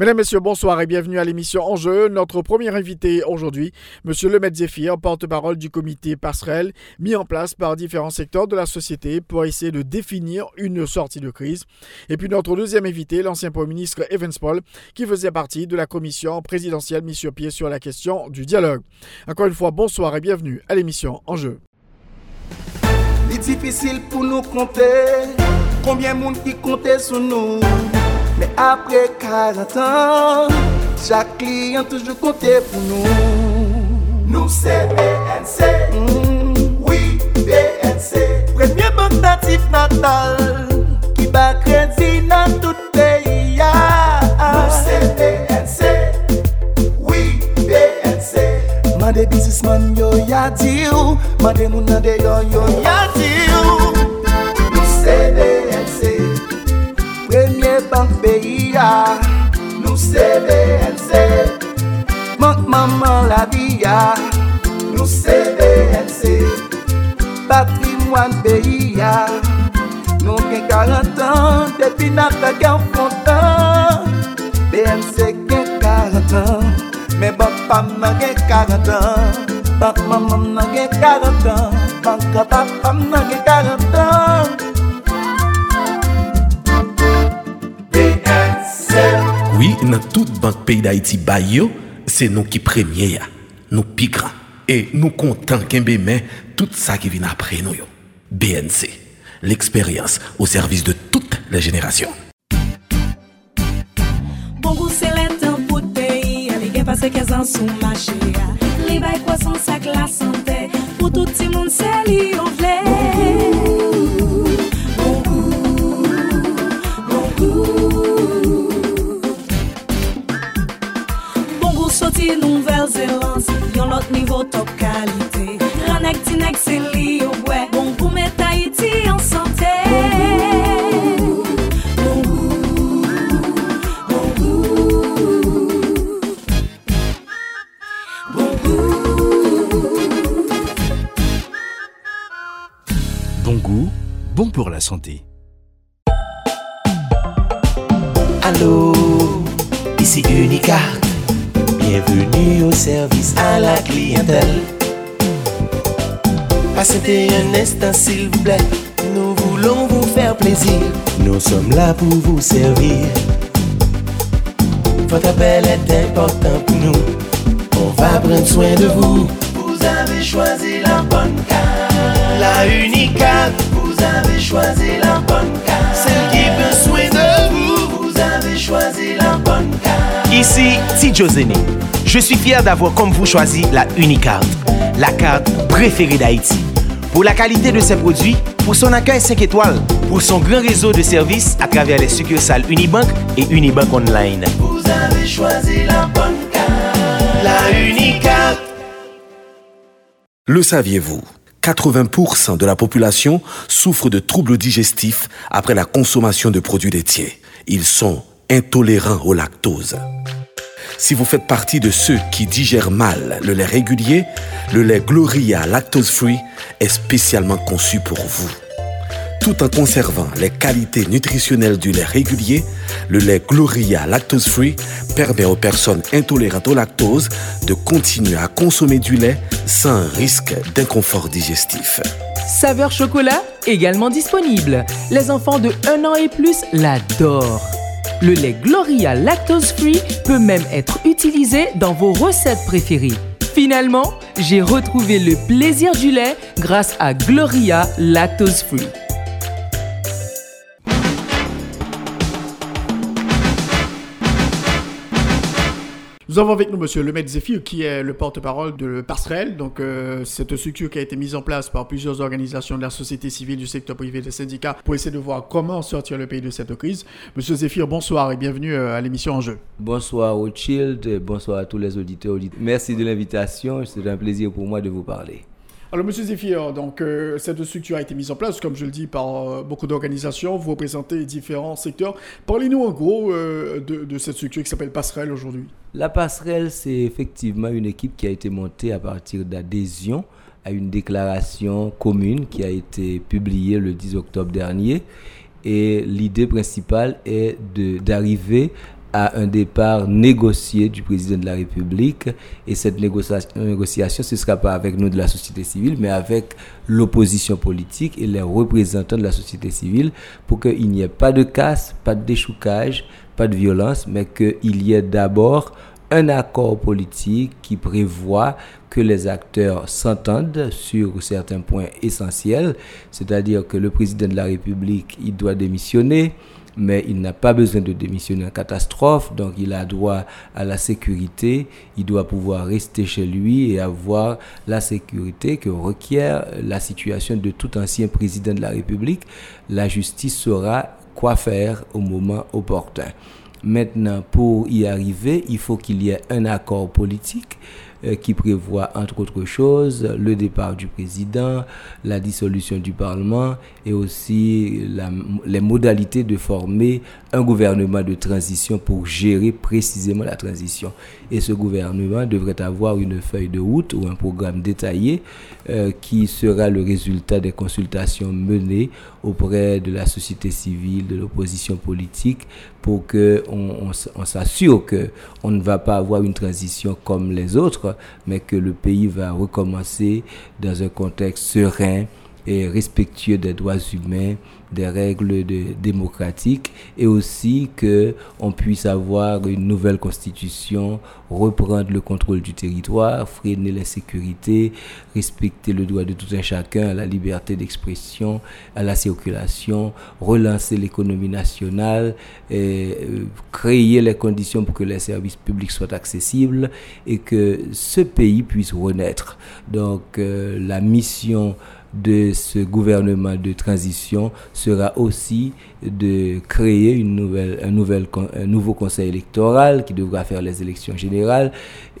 Mesdames, Messieurs, bonsoir et bienvenue à l'émission Enjeu. Notre premier invité aujourd'hui, Monsieur Lemaitre Zéphir, porte-parole du comité passerelle mis en place par différents secteurs de la société pour essayer de définir une sortie de crise. Et puis notre deuxième invité, l'ancien Premier ministre Evans Paul, qui faisait partie de la commission présidentielle mise sur pied sur la question du dialogue. Encore une fois, bonsoir et bienvenue à l'émission Enjeu. Il est difficile pour nous compter combien de monde qui comptait sur nous. Apre 40 an, chak kliyan toujou kontè pou nou. Nou se BNC, mm. oui BNC. Premye bank natif natal, ki ba kredi nan tout peyi ya. Nou se BNC, oui BNC. Mande bizisman yo yadi ou, mande moun nade yo yo yadi ou. bank peyi ya. Nou se BNC Mank maman la vi ya. Nou se BNC Patrimwan peyi ya. Nou gen 40 an Depi nata gen fontan. BNC gen 40 an Men bank pam nan gen 40 an Bank maman nan gen 40 an Bank pam nan gen 40 an Oui, dans toute banque pays d'Haïti, Bayo, c'est nous qui premier, nous pigra. Et nous comptons qu'un mais tout ça qui vient après nous. BNC, l'expérience au service de toutes les générations. Bon goût c'est l'état pour le pays, avec un passé qu'elles en sont marché. Les bails croissance avec la santé, pour tout le monde c'est li on Bon L'autre niveau top qualité. Ranek, tinek, c'est li au bois. Bon goût met Haïti en santé. Bon goût, bon goût. Bon goût. Bon goût, bon pour la santé. Allô, ici Unicart. Bienvenue au service à la clientèle. Passez un instant s'il vous plaît. Nous voulons vous faire plaisir. Nous sommes là pour vous servir. Votre appel est important pour nous. On va prendre soin de vous. Vous avez choisi la bonne carte. La Unicart. Vous avez choisi la bonne carte. Celle qui prend soin Ici Tidjo Zene. Je suis fier d'avoir comme vous choisi la Unicard, la carte préférée d'Haïti. Pour la qualité de ses produits, pour son accueil 5 étoiles, pour son grand réseau de services à travers les succursales Unibank et Unibank Online. Vous avez choisi la bonne carte. La Unicart. Le saviez-vous? 80% de la population souffre de troubles digestifs après la consommation de produits laitiers. Ils sont intolérants au lactose. Si vous faites partie de ceux qui digèrent mal le lait régulier, le lait Gloria Lactose Free est spécialement conçu pour vous. Tout en conservant les qualités nutritionnelles du lait régulier, le lait Gloria Lactose Free permet aux personnes intolérantes au lactose de continuer à consommer du lait sans risque d'inconfort digestif. Saveur chocolat, également disponible. Les enfants de 1 an et plus l'adorent. Le lait Gloria Lactose Free peut même être utilisé dans vos recettes préférées. Finalement, j'ai retrouvé le plaisir du lait grâce à Gloria Lactose Free. Nous avons avec nous Monsieur Lemaitre Zéphir, qui est le porte-parole de Passerelle. Donc, euh, cette structure qui a été mise en place par plusieurs organisations de la société civile, du secteur privé, des syndicats, pour essayer de voir comment sortir le pays de cette crise. Monsieur Zéphir, bonsoir et bienvenue euh, à l'émission En Jeu. Bonsoir Rothschild, bonsoir à tous les auditeurs. Merci de l'invitation. C'est un plaisir pour moi de vous parler. Alors, Monsieur Zéphir, donc euh, cette structure a été mise en place, comme je le dis, par euh, beaucoup d'organisations. Vous représentez différents secteurs. Parlez-nous en gros euh, de, cette structure qui s'appelle Passerelle aujourd'hui. La Passerelle, c'est effectivement une équipe qui a été montée à partir d'adhésion à une déclaration commune qui a été publiée le 10 octobre dernier. Et l'idée principale est d'arriver à un départ négocié du président de la République. Et cette négociation, ce ne sera pas avec nous de la société civile, mais avec l'opposition politique et les représentants de la société civile pour qu'il n'y ait pas de casse, pas de déchoucage, pas de violence, mais qu'il y ait d'abord un accord politique qui prévoit que les acteurs s'entendent sur certains points essentiels, c'est-à-dire que le président de la République, il doit démissionner, mais il n'a pas besoin de démissionner en catastrophe, donc il a droit à la sécurité, il doit pouvoir rester chez lui et avoir la sécurité que requiert la situation de tout ancien président de la République. La justice saura quoi faire au moment opportun. Maintenant, pour y arriver, il faut qu'il y ait un accord politique qui prévoit, entre autres choses, le départ du président, la dissolution du Parlement et aussi les modalités de former un gouvernement de transition pour gérer précisément la transition. Et ce gouvernement devrait avoir une feuille de route ou un programme détaillé euh, qui sera le résultat des consultations menées auprès de la société civile, de l'opposition politique, pour que on, on s'assure que on ne va pas avoir une transition comme les autres mais que le pays va recommencer dans un contexte serein et respectueux des droits humains, des règles démocratiques et aussi que on puisse avoir une nouvelle constitution, reprendre le contrôle du territoire, freiner la sécurité, respecter le droit de tout un chacun à la liberté d'expression, à la circulation, relancer l'économie nationale, euh, créer les conditions pour que les services publics soient accessibles et que ce pays puisse renaître. Donc euh, la mission de ce gouvernement de transition sera aussi de créer un, un nouveau conseil électoral qui devra faire les élections générales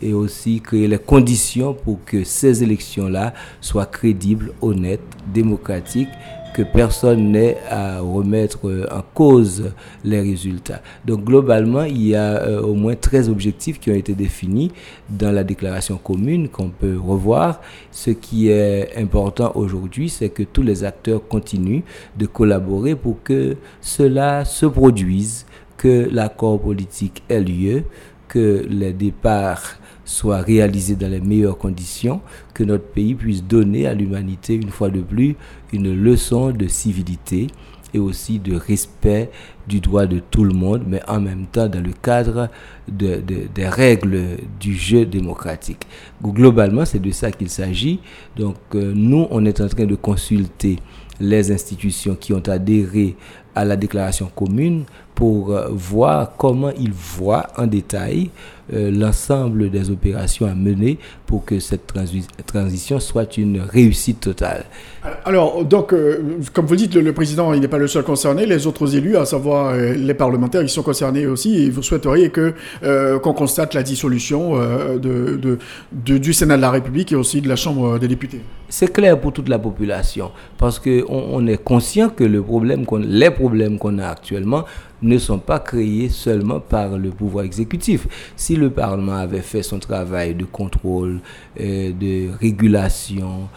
et aussi créer les conditions pour que ces élections-là soient crédibles, honnêtes, démocratiques que personne n'ait à remettre euh, en cause les résultats. Donc globalement, il y a euh, au moins 13 objectifs qui ont été définis dans la déclaration commune qu'on peut revoir. Ce qui est important aujourd'hui, c'est que tous les acteurs continuent de collaborer pour que cela se produise, que l'accord politique ait lieu, que les départs soit réalisé dans les meilleures conditions, que notre pays puisse donner à l'humanité une fois de plus une leçon de civilité et aussi de respect du droit de tout le monde, mais en même temps dans le cadre de, des règles du jeu démocratique. Globalement, c'est de ça qu'il s'agit. Donc euh, nous, on est en train de consulter les institutions qui ont adhéré à la déclaration commune pour euh, voir comment ils voient en détail euh, l'ensemble des opérations à mener pour que cette transition soit une réussite totale. Alors, donc, euh, comme vous dites, le, président, il n'est pas le seul concerné, les autres élus, à savoir les parlementaires, ils sont concernés aussi, et vous souhaiteriez que qu'on constate la dissolution de, de, du Sénat de la République et aussi de la Chambre des députés. C'est clair pour toute la population, parce qu'on on est conscient que le problème les problèmes qu'on a actuellement ne sont pas créés seulement par le pouvoir exécutif. Si le Parlement avait fait son travail de contrôle, euh, de régulation,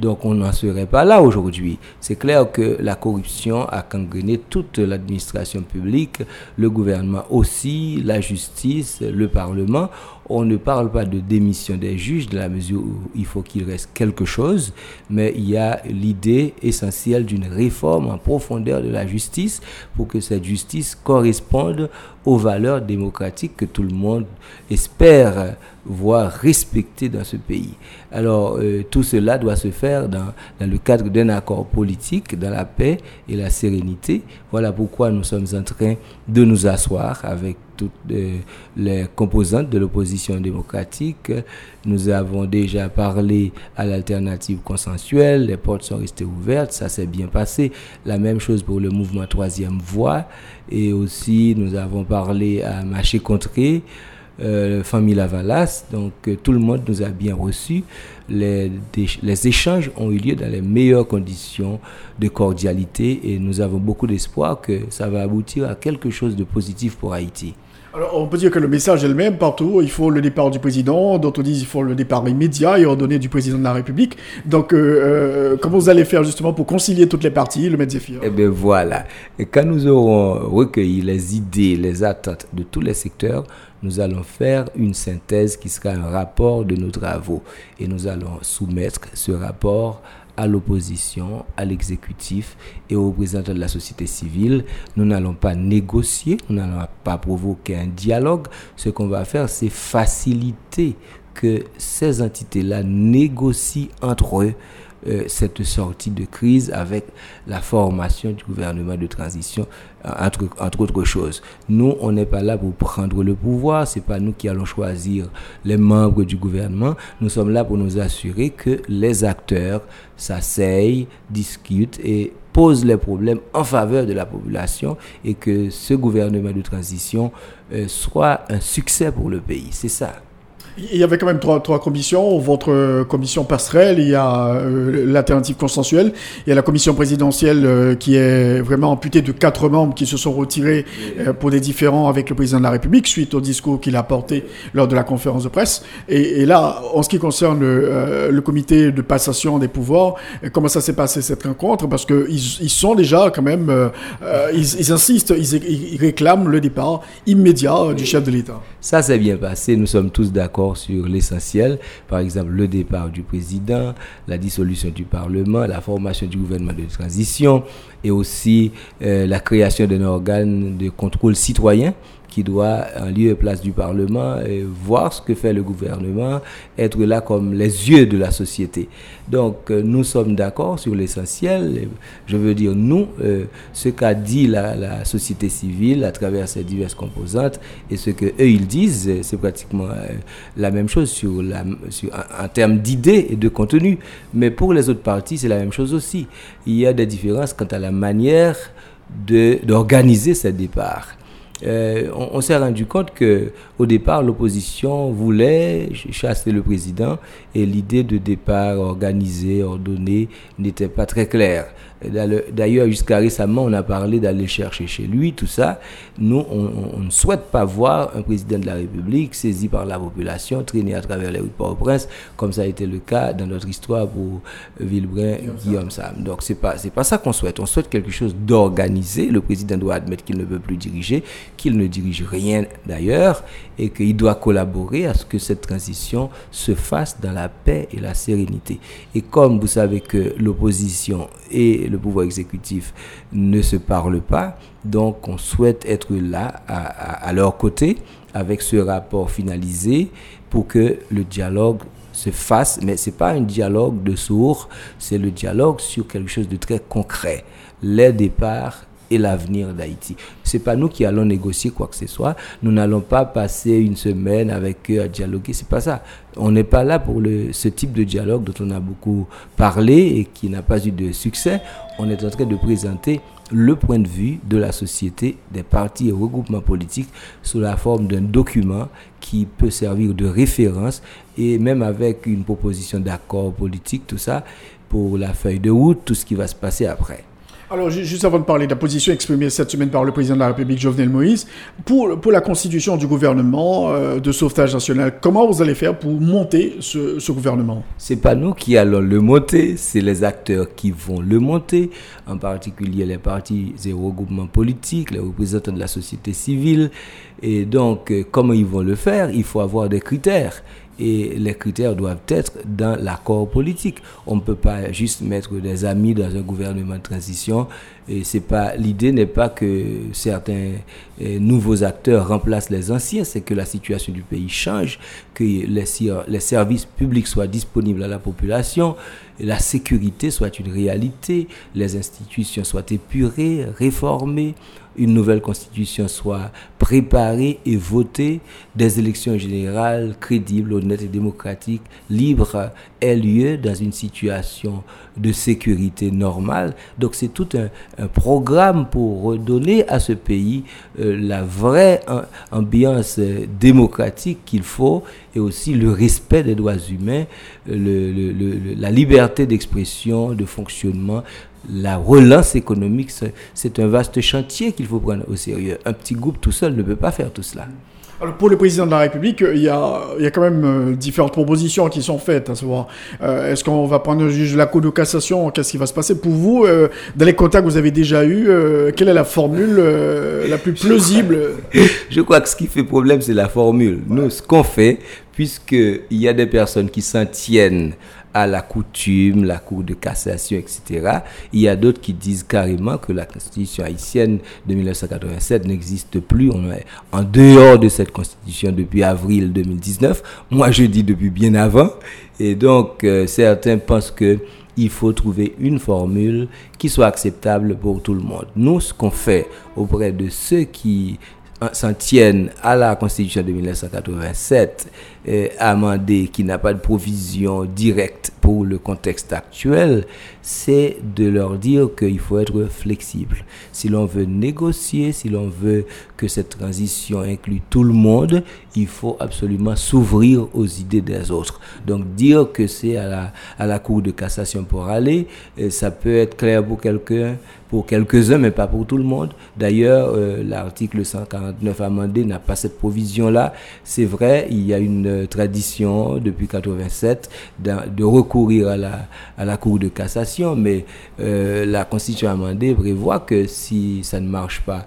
donc on n'en serait pas là aujourd'hui. C'est clair que la corruption a gangréné toute l'administration publique, le gouvernement aussi, la justice, le Parlement. On ne parle pas de démission des juges de la mesure où il faut qu'il reste quelque chose, mais il y a l'idée essentielle d'une réforme en profondeur de la justice pour que cette justice corresponde aux valeurs démocratiques que tout le monde espère voir respectées dans ce pays. Alors euh, tout cela doit se faire dans, dans le cadre d'un accord politique, dans la paix et la sérénité. Voilà pourquoi nous sommes en train de nous asseoir avec toutes les composantes de l'opposition démocratique. Nous avons déjà parlé à l'alternative consensuelle, les portes sont restées ouvertes, ça s'est bien passé. La même chose pour le mouvement Troisième Voie. Et aussi, nous avons parlé à Maché Contré, euh, famille Lavalas. Donc, euh, tout le monde nous a bien reçus. Les, les, échanges ont eu lieu dans les meilleures conditions de cordialité et nous avons beaucoup d'espoir que ça va aboutir à quelque chose de positif pour Haïti. Alors, on peut dire que le message est le même partout. Il faut le départ du président, d'autres disent qu'il faut le départ immédiat et ordonné du président de la République. Donc, euh, comment vous allez faire justement pour concilier toutes les parties, le Zéphir Eh bien voilà. Et quand nous aurons recueilli les idées, les attentes de tous les secteurs, nous allons faire une synthèse qui sera un rapport de nos travaux. Et nous allons soumettre ce rapport à l'opposition, à l'exécutif et aux représentants de la société civile. Nous n'allons pas négocier, nous n'allons pas provoquer un dialogue. Ce qu'on va faire, c'est faciliter que ces entités-là négocient entre eux euh, cette sortie de crise avec la formation du gouvernement de transition, euh, entre, autres choses. Nous, on n'est pas là pour prendre le pouvoir, c'est pas nous qui allons choisir les membres du gouvernement. Nous sommes là pour nous assurer que les acteurs s'asseyent, discutent et posent les problèmes en faveur de la population et que ce gouvernement de transition euh, soit un succès pour le pays. C'est ça. Il y avait quand même trois, trois commissions. Votre euh, commission passerelle, il y a euh, l'alternative consensuelle, il y a la commission présidentielle euh, qui est vraiment amputée de quatre membres qui se sont retirés pour des différends avec le président de la République suite au discours qu'il a porté lors de la conférence de presse. Et, là, en ce qui concerne le, comité de passation des pouvoirs, comment ça s'est passé cette rencontre? Parce qu'ils ils sont déjà quand même, ils, insistent, ils, ils réclament le départ immédiat du chef de l'État. Ça s'est bien passé, nous sommes tous d'accord sur l'essentiel, par exemple le départ du président, la dissolution du Parlement, la formation du gouvernement de transition et aussi euh, la création d'un organe de contrôle citoyen qui doit, en lieu et place du Parlement, voir ce que fait le gouvernement, être là comme les yeux de la société. Donc, euh, nous sommes d'accord sur l'essentiel. Je veux dire, nous, euh, ce qu'a dit la, société civile à travers ses diverses composantes et ce que eux ils disent, c'est pratiquement euh, la même chose sur la, sur, en, termes d'idées et de contenu. Mais pour les autres parties, c'est la même chose aussi. Il y a des différences quant à la manière d'organiser ces départs. Euh, on, s'est rendu compte que au départ l'opposition voulait chasser le président et l'idée de départ organisée, ordonnée n'était pas très claire. D'ailleurs, jusqu'à récemment, on a parlé d'aller chercher chez lui, tout ça. Nous, on, ne souhaite pas voir un président de la République saisi par la population, traîner à travers les rues de Port-au-Prince, comme ça a été le cas dans notre histoire pour Villebrin, Guillaume Sam. Donc, c'est pas, c'est pas ça qu'on souhaite. On souhaite quelque chose d'organisé. Le président doit admettre qu'il ne peut plus diriger, qu'il ne dirige rien d'ailleurs, et qu'il doit collaborer à ce que cette transition se fasse dans la paix et la sérénité. Et comme vous savez que l'opposition et le pouvoir exécutif ne se parlent pas. Donc on souhaite être là à, leur côté avec ce rapport finalisé pour que le dialogue se fasse, mais ce n'est pas un dialogue de sourds, c'est le dialogue sur quelque chose de très concret. Les départs et l'avenir d'Haïti. Ce n'est pas nous qui allons négocier quoi que ce soit. Nous n'allons pas passer une semaine avec eux à dialoguer. C'est pas ça. On n'est pas là pour le, ce type de dialogue dont on a beaucoup parlé et qui n'a pas eu de succès. On est en train de présenter le point de vue de la société, des partis et regroupements politiques sous la forme d'un document qui peut servir de référence et même avec une proposition d'accord politique, tout ça, pour la feuille de route, tout ce qui va se passer après. Alors, juste avant de parler de la position exprimée cette semaine par le président de la République, Jovenel Moïse, pour, pour la constitution du gouvernement euh, de sauvetage national, comment vous allez faire pour monter ce, ce gouvernement? C'est pas nous qui allons le monter, c'est les acteurs qui vont le monter, en particulier les partis et regroupements politiques, les représentants de la société civile. Et donc, euh, comment ils vont le faire? Il faut avoir des critères et les critères doivent être dans l'accord politique. On ne peut pas juste mettre des amis dans un gouvernement de transition. L'idée n'est pas que certains eh, nouveaux acteurs remplacent les anciens, c'est que la situation du pays change, que les, les services publics soient disponibles à la population la sécurité soit une réalité, les institutions soient épurées, réformées, une nouvelle constitution soit préparée et votée, des élections générales crédibles, honnêtes et démocratiques, libres, aient lieu dans une situation de sécurité normale. Donc c'est tout un, programme pour redonner à ce pays euh, la vraie ambiance démocratique qu'il faut et aussi le respect des droits humains, la liberté d'expression, de fonctionnement, la relance économique, c'est un vaste chantier qu'il faut prendre au sérieux. Un petit groupe tout seul ne peut pas faire tout cela. Alors pour le président de la République, il y a, il y a quand même euh, différentes propositions qui sont faites, à savoir, euh, est-ce qu'on va prendre un juge de la Cour de cassation? Qu'est-ce qui va se passer? Pour vous, euh, dans les contacts que vous avez déjà eus, quelle est la formule la plus plausible? Je crois que ce qui fait problème, c'est la formule. Nous, ce qu'on fait, puisqu'il y a des personnes qui s'en tiennent à la coutume, la cour de cassation, etc. Il y a d'autres qui disent carrément que la constitution haïtienne de 1987 n'existe plus. On est en dehors de cette constitution depuis avril 2019. Moi, je dis depuis bien avant. Et donc, euh, certains pensent que il faut trouver une formule qui soit acceptable pour tout le monde. Nous, ce qu'on fait auprès de ceux qui s'en tiennent à la Constitution de 1987, euh, amendée, qui n'a pas de provision directe pour le contexte actuel, c'est de leur dire qu'il faut être flexible. Si l'on veut négocier, si l'on veut que cette transition inclue tout le monde, il faut absolument s'ouvrir aux idées des autres. Donc dire que c'est à la, à la Cour de cassation pour aller, euh, ça peut être clair pour quelqu'un, pour quelques-uns, mais pas pour tout le monde. D'ailleurs, euh, l'article 149 amendé n'a pas cette provision-là. C'est vrai, il y a une euh, tradition depuis 87 de, recourir à la, à la Cour de cassation, mais euh, la Constitution amendée prévoit que si ça ne marche pas,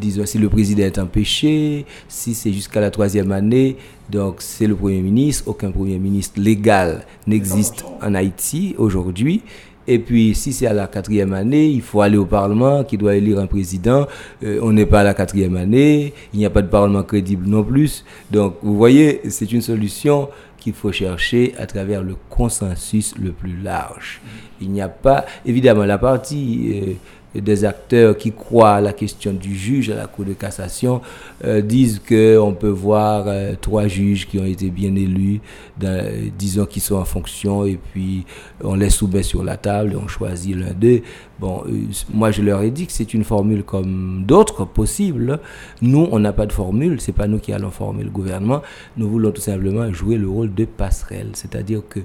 disons, si le président est empêché, si c'est jusqu'à la troisième année, donc c'est le Premier ministre, aucun Premier ministre légal n'existe en Haïti aujourd'hui. Et puis, si c'est à la quatrième année, il faut aller au Parlement qui doit élire un président. Euh, on n'est pas à la quatrième année, il n'y a pas de Parlement crédible non plus. Donc, vous voyez, c'est une solution qu'il faut chercher à travers le consensus le plus large. Il n'y a pas, évidemment, la partie... Des acteurs qui croient à la question du juge à la Cour de cassation euh, disent qu'on peut voir euh, trois juges qui ont été bien élus, dans, disons qu'ils sont en fonction, et puis on les soumet sur la table et on choisit l'un d'eux. Bon, euh, moi je leur ai dit que c'est une formule comme d'autres possibles. Nous, on n'a pas de formule, c'est pas nous qui allons former le gouvernement. Nous voulons tout simplement jouer le rôle de passerelle, c'est-à-dire que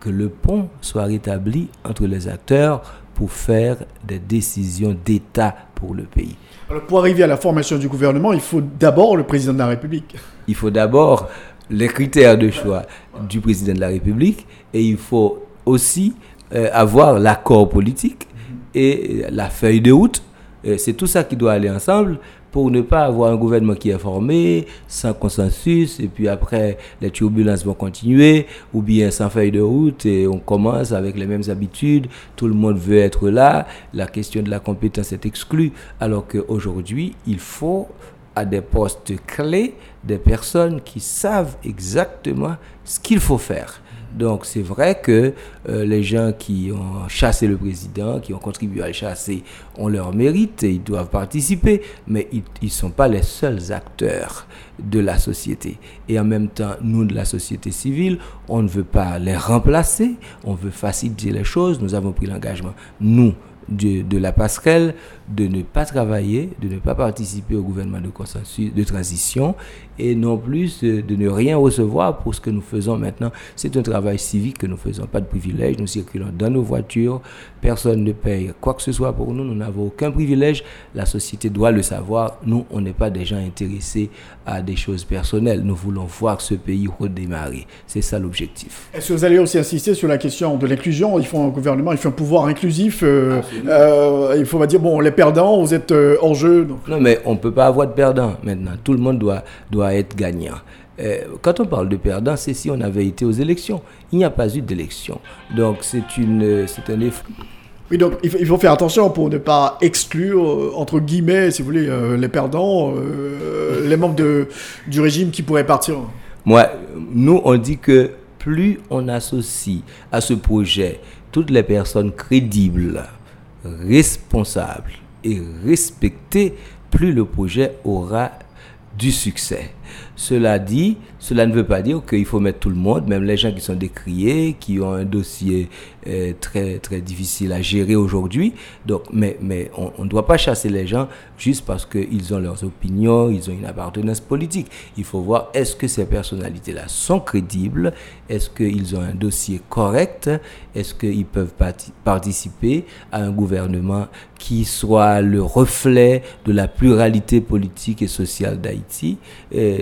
que le pont soit rétabli entre les acteurs pour faire des décisions d'État pour le pays. Alors pour arriver à la formation du gouvernement, il faut d'abord le président de la République. Il faut d'abord les critères de choix du président de la République et il faut aussi euh, avoir l'accord politique et la feuille de route. Euh, c'est tout ça qui doit aller ensemble pour ne pas avoir un gouvernement qui est formé, sans consensus, et puis après les turbulences vont continuer, ou bien sans feuille de route, et on commence avec les mêmes habitudes, tout le monde veut être là, la question de la compétence est exclue, alors qu'aujourd'hui, il faut à des postes clés des personnes qui savent exactement ce qu'il faut faire. Donc c'est vrai que euh, les gens qui ont chassé le président, qui ont contribué à le chasser, ont leur mérite et ils doivent participer, mais ils ne sont pas les seuls acteurs de la société. Et en même temps, nous, de la société civile, on ne veut pas les remplacer, on veut faciliter les choses. Nous avons pris l'engagement, nous, de, de, la passerelle, de ne pas travailler, de ne pas participer au gouvernement de consensus, de transition et non plus de, ne rien recevoir pour ce que nous faisons maintenant. C'est un travail civique que nous faisons, pas de privilège, nous circulons dans nos voitures, personne ne paye quoi que ce soit pour nous, nous n'avons aucun privilège, la société doit le savoir, nous on n'est pas des gens intéressés à des choses personnelles, nous voulons voir ce pays redémarrer, c'est ça l'objectif. Est-ce que vous allez aussi insister sur la question de l'inclusion? Il faut un gouvernement, il faut un pouvoir inclusif, euh, euh, il faut dire, bon, les perdants, vous êtes euh, en jeu. Donc. Non mais on ne peut pas avoir de perdants maintenant, tout le monde doit, doit être gagnant. Euh, quand on parle de perdant, c'est si on avait été aux élections. Il n'y a pas eu d'élection. Donc c'est une, c'est un effort. Oui, donc il faut faire attention pour ne pas exclure, euh, entre guillemets, si vous voulez, euh, les perdants, les membres de, du régime qui pourraient partir. Moi, nous, on dit que plus on associe à ce projet toutes les personnes crédibles, responsables et plus le projet aura du succès. Cela dit, cela ne veut pas dire qu'il faut mettre tout le monde, même les gens qui sont décriés, qui ont un dossier euh, très très difficile à gérer aujourd'hui. Mais mais on ne doit pas chasser les gens juste parce qu'ils ont leurs opinions, ils ont une appartenance politique. Il faut voir est-ce que ces personnalités-là sont crédibles, est-ce qu'ils ont un dossier correct, est-ce qu'ils peuvent participer à un gouvernement qui soit le reflet de la pluralité politique et sociale d'Haïti?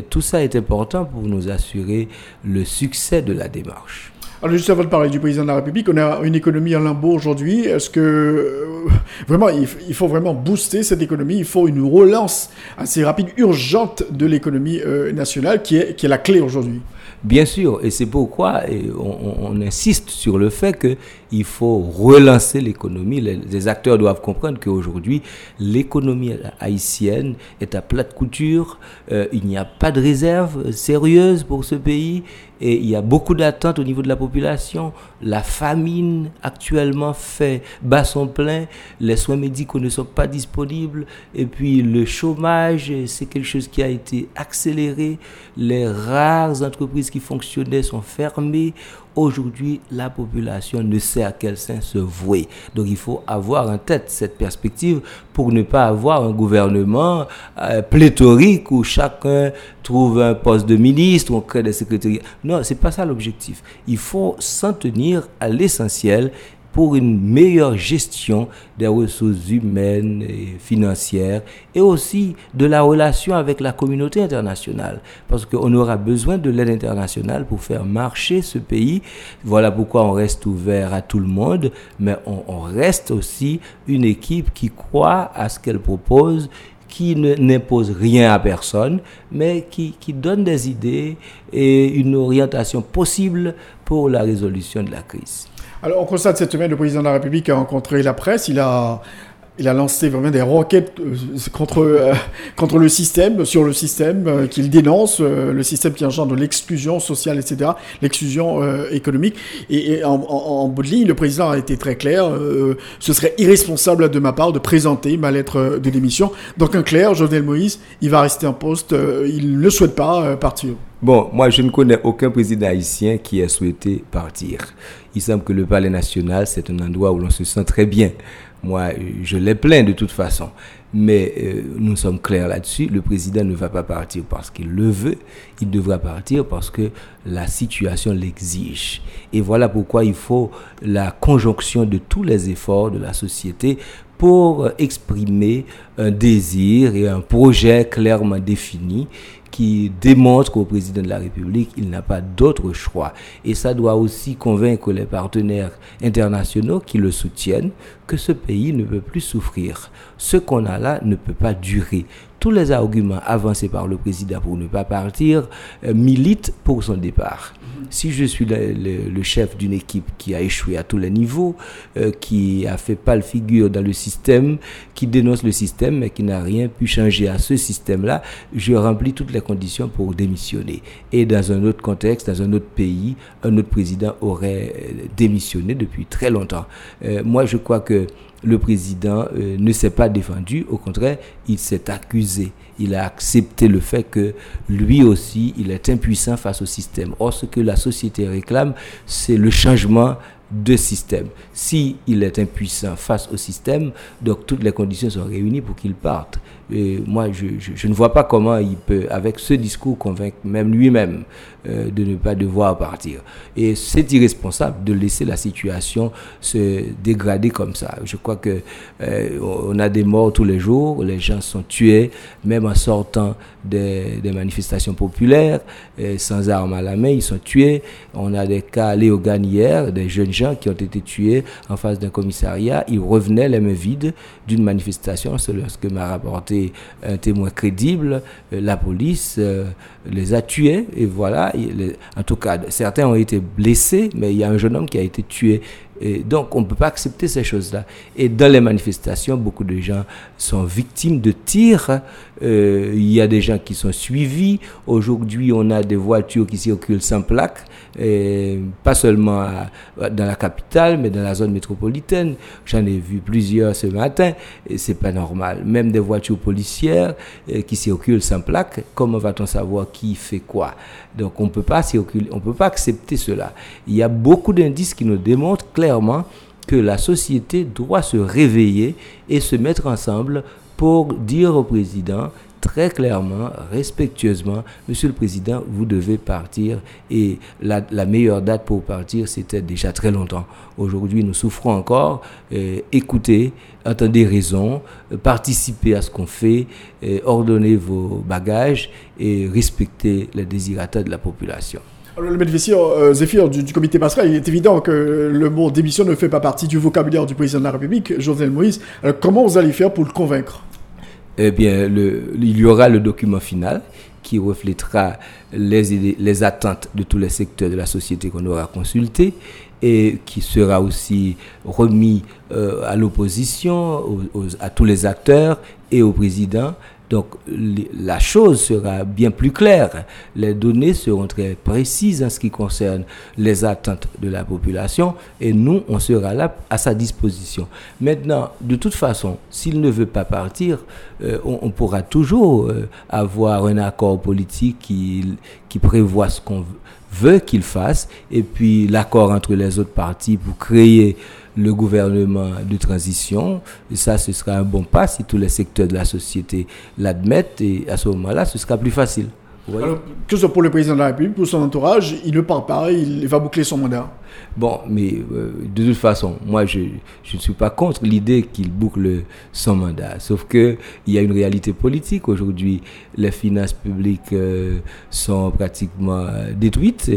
Tout ça est important pour nous assurer le succès de la démarche. Alors juste avant de parler du président de la République, on a une économie en limbo aujourd'hui. Est-ce que euh, vraiment il, faut vraiment booster cette économie? Il faut une relance assez rapide, urgente de l'économie euh, nationale qui est la clé aujourd'hui. Bien sûr, et c'est pourquoi on, insiste sur le fait qu'il faut relancer l'économie. Les, acteurs doivent comprendre qu'aujourd'hui, l'économie haïtienne est à plate couture. Euh, il n'y a pas de réserve sérieuse pour ce pays et il y a beaucoup d'attentes au niveau de la population. La famine actuellement fait bas son plein. Les soins médicaux ne sont pas disponibles. Et puis le chômage, c'est quelque chose qui a été accéléré. Les rares entreprises qui fonctionnaient sont fermées. Aujourd'hui, la population ne sait à quel sein se vouer. Donc il faut avoir en tête cette perspective pour ne pas avoir un gouvernement euh, pléthorique où chacun trouve un poste de ministre, on crée des secrétariats. Non, c'est pas ça l'objectif. Il faut s'en tenir à l'essentiel pour une meilleure gestion des ressources humaines et financières et aussi de la relation avec la communauté internationale. Parce qu'on aura besoin de l'aide internationale pour faire marcher ce pays. Voilà pourquoi on reste ouvert à tout le monde, mais on, reste aussi une équipe qui croit à ce qu'elle propose qui n'impose rien à personne, mais qui, qui, donne des idées et une orientation possible pour la résolution de la crise. Alors, on constate cette semaine, le président de la République a rencontré la presse. Il a, lancé vraiment des requêtes euh, contre, euh, contre le système, sur le système euh, qu'il dénonce, le système qui engendre l'exclusion sociale, etc., l'exclusion économique. Et, en, en, bout de ligne, le président a été très clair. ce serait irresponsable de ma part de présenter ma lettre de démission. Donc, un clair, Jovenel Moïse, il va rester en poste. il ne souhaite pas partir. Bon, moi, je ne connais aucun président haïtien qui ait souhaité partir. Il semble que le palais national, c'est un endroit où l'on se sent très bien. Moi, je l'ai plein de toute façon. Mais euh, nous sommes clairs là-dessus. Le président ne va pas partir parce qu'il le veut. Il devra partir parce que la situation l'exige. Et voilà pourquoi il faut la conjonction de tous les efforts de la société pour exprimer un désir et un projet clairement défini qui démontre qu'au président de la République, il n'a pas d'autre choix. Et ça doit aussi convaincre les partenaires internationaux qui le soutiennent que ce pays ne peut plus souffrir. Ce qu'on a là ne peut pas durer tous les arguments avancés par le président pour ne pas partir euh, militent pour son départ. Si je suis le, chef d'une équipe qui a échoué à tous les niveaux, euh, qui a fait pâle figure dans le système, qui dénonce le système mais qui n'a rien pu changer à ce système-là, je remplis toutes les conditions pour démissionner. Et dans un autre contexte, dans un autre pays, un autre président aurait euh, démissionné depuis très longtemps. moi, je crois que le président euh, ne s'est pas défendu, au contraire, il s'est accusé. Il a accepté le fait que lui aussi, il est impuissant face au système. Or, ce que la société réclame, c'est le changement de système. Si il est impuissant face au système, donc toutes les conditions sont réunies pour qu'il parte. Et moi, je, ne vois pas comment il peut, avec ce discours, convaincre même lui-même euh, de ne pas devoir partir. Et c'est irresponsable de laisser la situation se dégrader comme ça. Je crois que euh, on a des morts tous les jours, les gens sont tués, même en sortant des, manifestations populaires, sans armes à la main, ils sont tués. On a des cas à Léogane hier, des jeunes gens qui ont été tués en face d'un commissariat. Ils revenaient les mains vides d'une manifestation, c'est ce que m'a rapporté un témoin crédible, euh, la police euh, les a tués et voilà. en tout cas, certains ont été blessés, mais il y a un jeune homme qui a été tué Donc, on ne peut pas accepter ces choses-là. Et dans les manifestations, beaucoup de gens sont victimes de tirs. Euh, il y a des gens qui sont suivis. Aujourd'hui, on a des voitures qui circulent sans plaque, pas seulement dans la capitale, mais dans la zone métropolitaine. J'en ai vu plusieurs ce matin, et c'est pas normal. Même des voitures policières euh, qui circulent sans plaque, comment va-t-on savoir qui fait quoi? Donc, on peut peut pas accepter cela. Il y a beaucoup d'indices qui nous démontrent clairement que la société doit se réveiller et se mettre ensemble pour dire au président très clairement, respectueusement, Monsieur le Président, vous devez partir. Et la, meilleure date pour partir, c'était déjà très longtemps. Aujourd'hui, nous souffrons encore. Euh, écoutez, entendez raison, participez à ce qu'on fait, euh, ordonnez vos bagages et respectez les désirata de la population. Le maître euh, Zéphir du, comité passerelle, il est évident que le mot démission ne fait pas partie du vocabulaire du président de la République, Jovenel Moïse. comment vous allez faire pour le convaincre? Eh bien, il y aura le document final qui reflètera les, attentes de tous les secteurs de la société qu'on aura consulté et qui sera aussi remis euh, à l'opposition, à tous les acteurs et au président donc la chose sera bien plus claire. Les données seront très précises en ce qui concerne les attentes de la population et nous, on sera là à sa disposition. Maintenant, de toute façon, s'il ne veut pas partir, euh, on, pourra toujours euh, avoir un accord politique qui, qui prévoit ce qu'on veut qu'il fasse et puis l'accord entre les autres partis pour créer le gouvernement de transition. Ça, ce sera un bon pas si tous les secteurs de la société l'admettent. Et à ce moment-là, ce sera plus facile. Que ce soit pour le président de la République, pour son entourage, il ne part pas, il va boucler son mandat. Bon, mais euh, de toute façon, moi, je, ne suis pas contre l'idée qu'il boucle son mandat. Sauf qu'il y a une réalité politique. Aujourd'hui, les finances publiques euh, sont pratiquement détruites,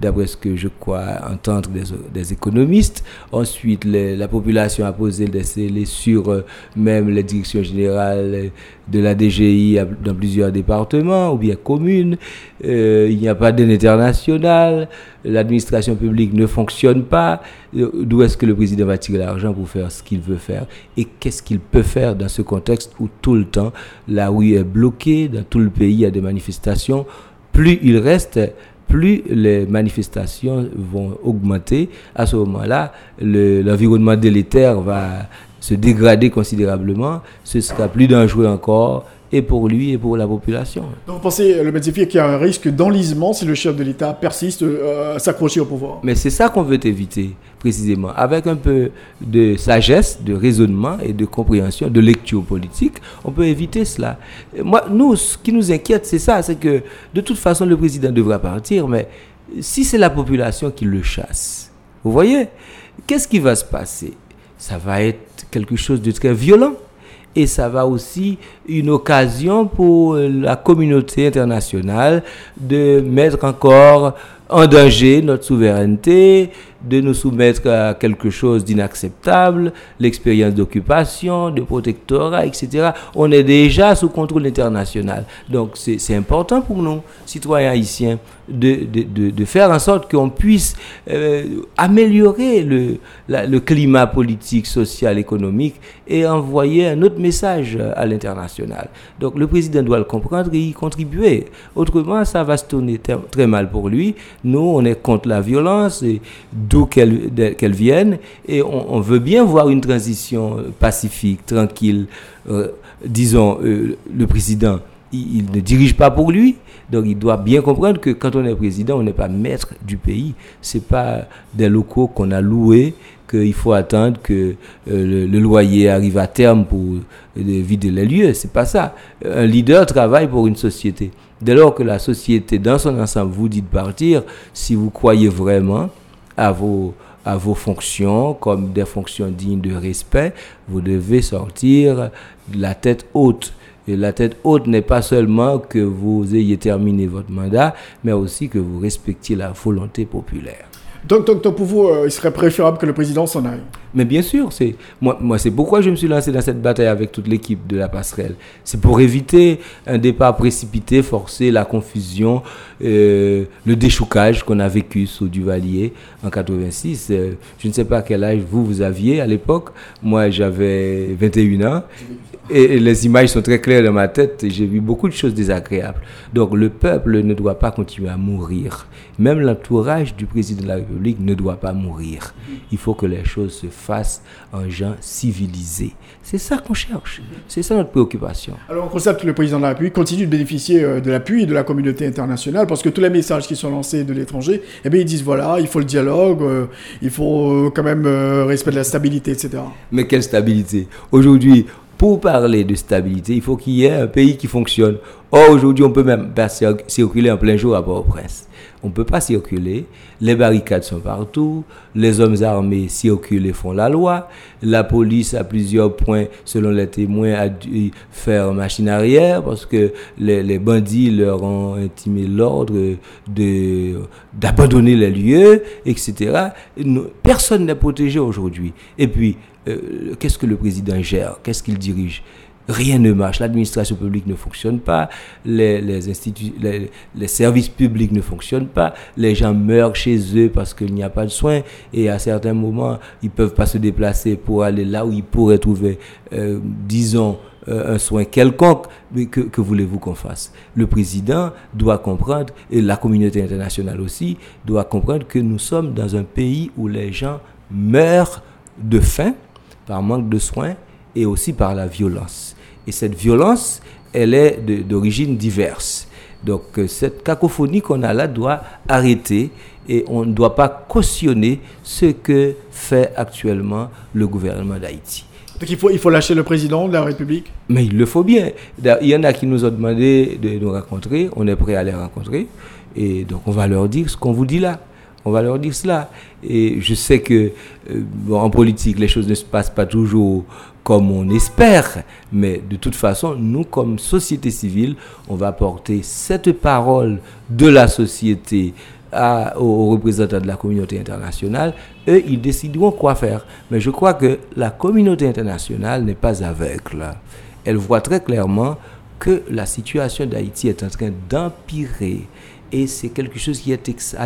d'après ce que je crois entendre des, économistes. Ensuite, la population a posé des scellés sur euh, même les directions générales de la DGI dans plusieurs départements ou bien communes. il n'y a pas d'aide internationale l'administration publique ne fonctionne pas, euh, d'où est-ce que le président va tirer l'argent pour faire ce qu'il veut faire et qu'est-ce qu'il peut faire dans ce contexte où tout le temps la rue est bloquée, dans tout le pays il y a des manifestations. Plus il reste, plus les manifestations vont augmenter. À ce moment-là, l'environnement délétère va se dégrader considérablement. Ce sera plus dangereux encore et pour lui et pour la population. Donc vous pensez, le médecin qu'il y a un risque d'enlisement si le chef de l'État persiste euh, à s'accrocher au pouvoir? Mais c'est ça qu'on veut éviter, précisément. Avec un peu de sagesse, de raisonnement et de compréhension, de lecture politique, on peut éviter cela. Moi, nous, ce qui nous inquiète, c'est ça, c'est que de toute façon, le président devra partir, mais si c'est la population qui le chasse, vous voyez, qu'est-ce qui va se passer? Ça va être quelque chose de très violent et ça va aussi une occasion pour la communauté internationale de mettre encore en danger notre souveraineté, de nous soumettre à quelque chose d'inacceptable, l'expérience d'occupation, de protectorat, etc. On est déjà sous contrôle international. Donc c'est important pour nous, citoyens haïtiens, de, de, de, faire en sorte qu'on puisse euh, améliorer le, le climat politique, social, économique et envoyer un autre message à l'international. Donc le président doit le comprendre et y contribuer. Autrement, ça va se tourner très mal pour lui. Nous, on est contre la violence, d'où qu'elle vienne, et on, veut bien voir une transition pacifique, tranquille. Euh, disons, euh, le président, il, ne dirige pas pour lui, donc il doit bien comprendre que quand on est président, on n'est pas maître du pays. C'est pas des locaux qu'on a loués qu'il faut attendre que euh, le, loyer arrive à terme pour vider les lieux. C'est pas ça. Un leader travaille pour une société. Dès lors que la société, dans son ensemble, vous dit de partir, si vous croyez vraiment à vos, à vos fonctions comme des fonctions dignes de respect, vous devez sortir la tête haute. Et la tête haute n'est pas seulement que vous ayez terminé votre mandat, mais aussi que vous respectiez la volonté populaire. Donc, donc, pour vous, il serait préférable que le président s'en aille mais bien sûr, c'est moi, c'est pourquoi je me suis lancé dans cette bataille avec toute l'équipe de la passerelle. C'est pour éviter un départ précipité, forcer la confusion, euh, le déchoucage qu'on a vécu sous Duvalier en 86. Euh, je ne sais pas quel âge vous vous aviez à l'époque. Moi, j'avais 21 ans et les images sont très claires dans ma tête. J'ai vu beaucoup de choses désagréables. Donc le peuple ne doit pas continuer à mourir. Même l'entourage du président de la République ne doit pas mourir. Il faut que les choses se fassent en gens civilisés. C'est ça qu'on cherche. C'est ça notre préoccupation. Alors on constate que le président de la République continue de bénéficier euh, de l'appui de la communauté internationale parce que tous les messages qui sont lancés de l'étranger, eh bien ils disent voilà, il faut le dialogue, euh, il faut euh, quand même respect de la stabilité, etc. Mais quelle stabilité? Aujourd'hui, pour parler de stabilité, il faut qu'il y ait un pays qui fonctionne. Or, aujourd'hui, on peut même pas circuler en plein jour à Port-au-Prince. On ne peut pas circuler. Les barricades sont partout. Les hommes armés circulent et font la loi. La police, à plusieurs points, selon les témoins, a dû faire machine arrière parce que les, bandits leur ont intimé l'ordre d'abandonner les lieux, etc. Personne n'est protégé aujourd'hui. Et puis, euh, qu'est-ce que le président gère? Qu'est-ce qu'il dirige? Rien ne marche, l'administration publique ne fonctionne pas, les, les, services publics ne fonctionnent pas, les gens meurent chez eux parce qu'il n'y a pas de soins. Et à certains moments, ils ne peuvent pas se déplacer pour aller là où ils pourraient trouver, euh, disons, euh, un soin quelconque, mais que, que voulez-vous qu'on fasse? Le président doit comprendre, et la communauté internationale aussi, doit comprendre que nous sommes dans un pays où les gens meurent de faim, par manque de soins et aussi par la violence. Et cette violence, elle est d'origine diverse. Donc euh, cette cacophonie qu'on a là doit arrêter et on ne doit pas cautionner ce que fait actuellement le gouvernement d'Haïti. Donc il faut, il faut lâcher le président de la République? Mais il le faut bien. Il y en a qui nous ont demandé de nous rencontrer, on est prêt à les rencontrer. Et donc on va leur dire ce qu'on vous dit là. On va leur dire cela. Et je sais que euh, en politique, les choses ne se passent pas toujours comme on espère, mais de toute façon, nous, comme société civile, on va porter cette parole de la société aux représentants de la communauté internationale. Eux, ils décideront quoi faire. Mais je crois que la communauté internationale n'est pas aveugle. Elle voit très clairement que la situation d'Haïti est en train d'empirer et c'est quelque chose qui est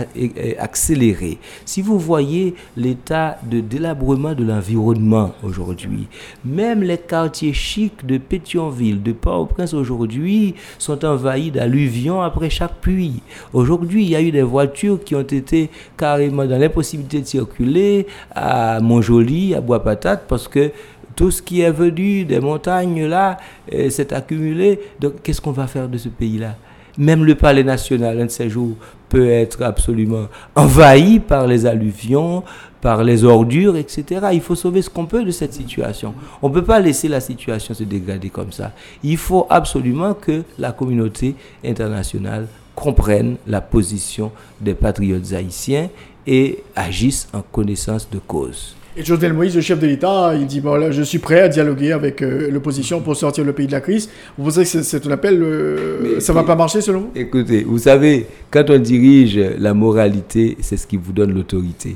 accéléré. Si vous voyez l'état de délabrement de l'environnement aujourd'hui, même les quartiers chics de Pétionville, de Port-au-Prince aujourd'hui sont envahis d'alluvions après chaque pluie. Aujourd'hui, il y a eu des voitures qui ont été carrément dans l'impossibilité de circuler à Montjoli, à Bois-Patate, parce que tout ce qui est venu des montagnes là euh, s'est accumulé. Donc, qu'est-ce qu'on va faire de ce pays-là même le palais national, un de ces jours, peut être absolument envahi par les alluvions, par les ordures, etc. Il faut sauver ce qu'on peut de cette situation. On ne peut pas laisser la situation se dégrader comme ça. Il faut absolument que la communauté internationale comprenne la position des patriotes haïtiens et agisse en connaissance de cause. Et Jovenel Moïse, le chef de l'État, il dit bon, je suis prêt à dialoguer avec euh, l'opposition pour sortir le pays de la crise. Vous pensez que c'est un appel euh, Ça ne va pas marcher selon vous? Écoutez, vous savez, quand on dirige la moralité, c'est ce qui vous donne l'autorité.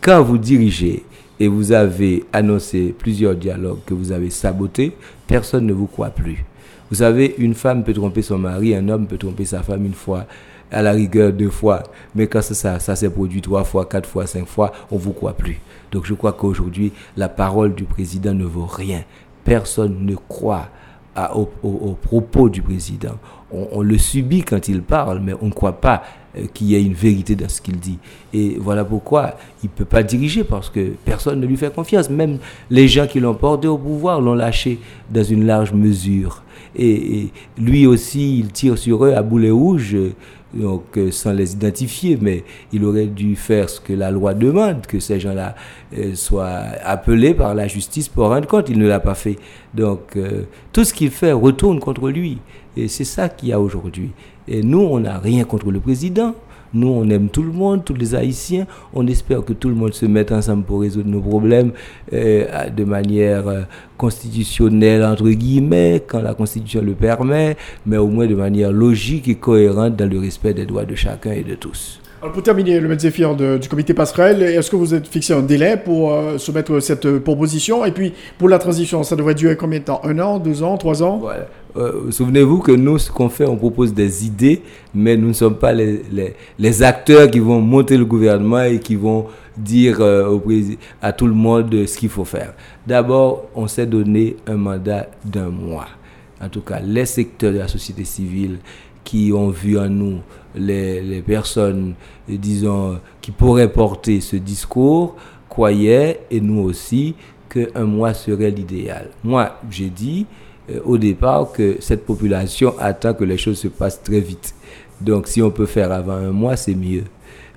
Quand vous dirigez et vous avez annoncé plusieurs dialogues que vous avez sabotés, personne ne vous croit plus. Vous savez, une femme peut tromper son mari, un homme peut tromper sa femme une fois à la rigueur deux fois. Mais quand ça, ça s'est produit trois fois, quatre fois, cinq fois, on ne vous croit plus. Donc je crois qu'aujourd'hui, la parole du président ne vaut rien. Personne ne croit aux, propos du président. On, le subit quand il parle, mais on ne croit pas euh, qu'il y ait une vérité dans ce qu'il dit. Et voilà pourquoi il ne peut pas diriger, parce que personne ne lui fait confiance. Même les gens qui l'ont porté au pouvoir l'ont lâché dans une large mesure. Et, et, lui aussi, il tire sur eux à boulet rouge donc euh, sans les identifier, mais il aurait dû faire ce que la loi demande, que ces gens-là euh, soient appelés par la justice pour rendre compte. Il ne l'a pas fait. Donc euh, tout ce qu'il fait retourne contre lui. Et c'est ça qu'il y a aujourd'hui. Et nous, on n'a rien contre le président. Nous, on aime tout le monde, tous les Haïtiens. On espère que tout le monde se mette ensemble pour résoudre nos problèmes euh, de manière euh, constitutionnelle, entre guillemets, quand la Constitution le permet, mais au moins de manière logique et cohérente dans le respect des droits de chacun et de tous. Alors pour terminer, le maître du comité passerelle, est-ce que vous êtes fixé un délai pour euh, soumettre cette proposition? Et puis pour la transition, ça devrait durer combien de temps? Un an, deux ans, trois ans? Voilà. Euh, souvenez-vous que nous, ce qu'on fait, on propose des idées, mais nous ne sommes pas les, les, acteurs qui vont monter le gouvernement et qui vont dire euh, à tout le monde ce qu'il faut faire. D'abord, on s'est donné un mandat d'un mois. En tout cas, les secteurs de la société civile qui ont vu en nous les, personnes, disons, qui pourraient porter ce discours, croyaient, et nous aussi, qu'un mois serait l'idéal. Moi, j'ai dit euh, au départ que cette population attend que les choses se passent très vite. Donc, si on peut faire avant un mois, c'est mieux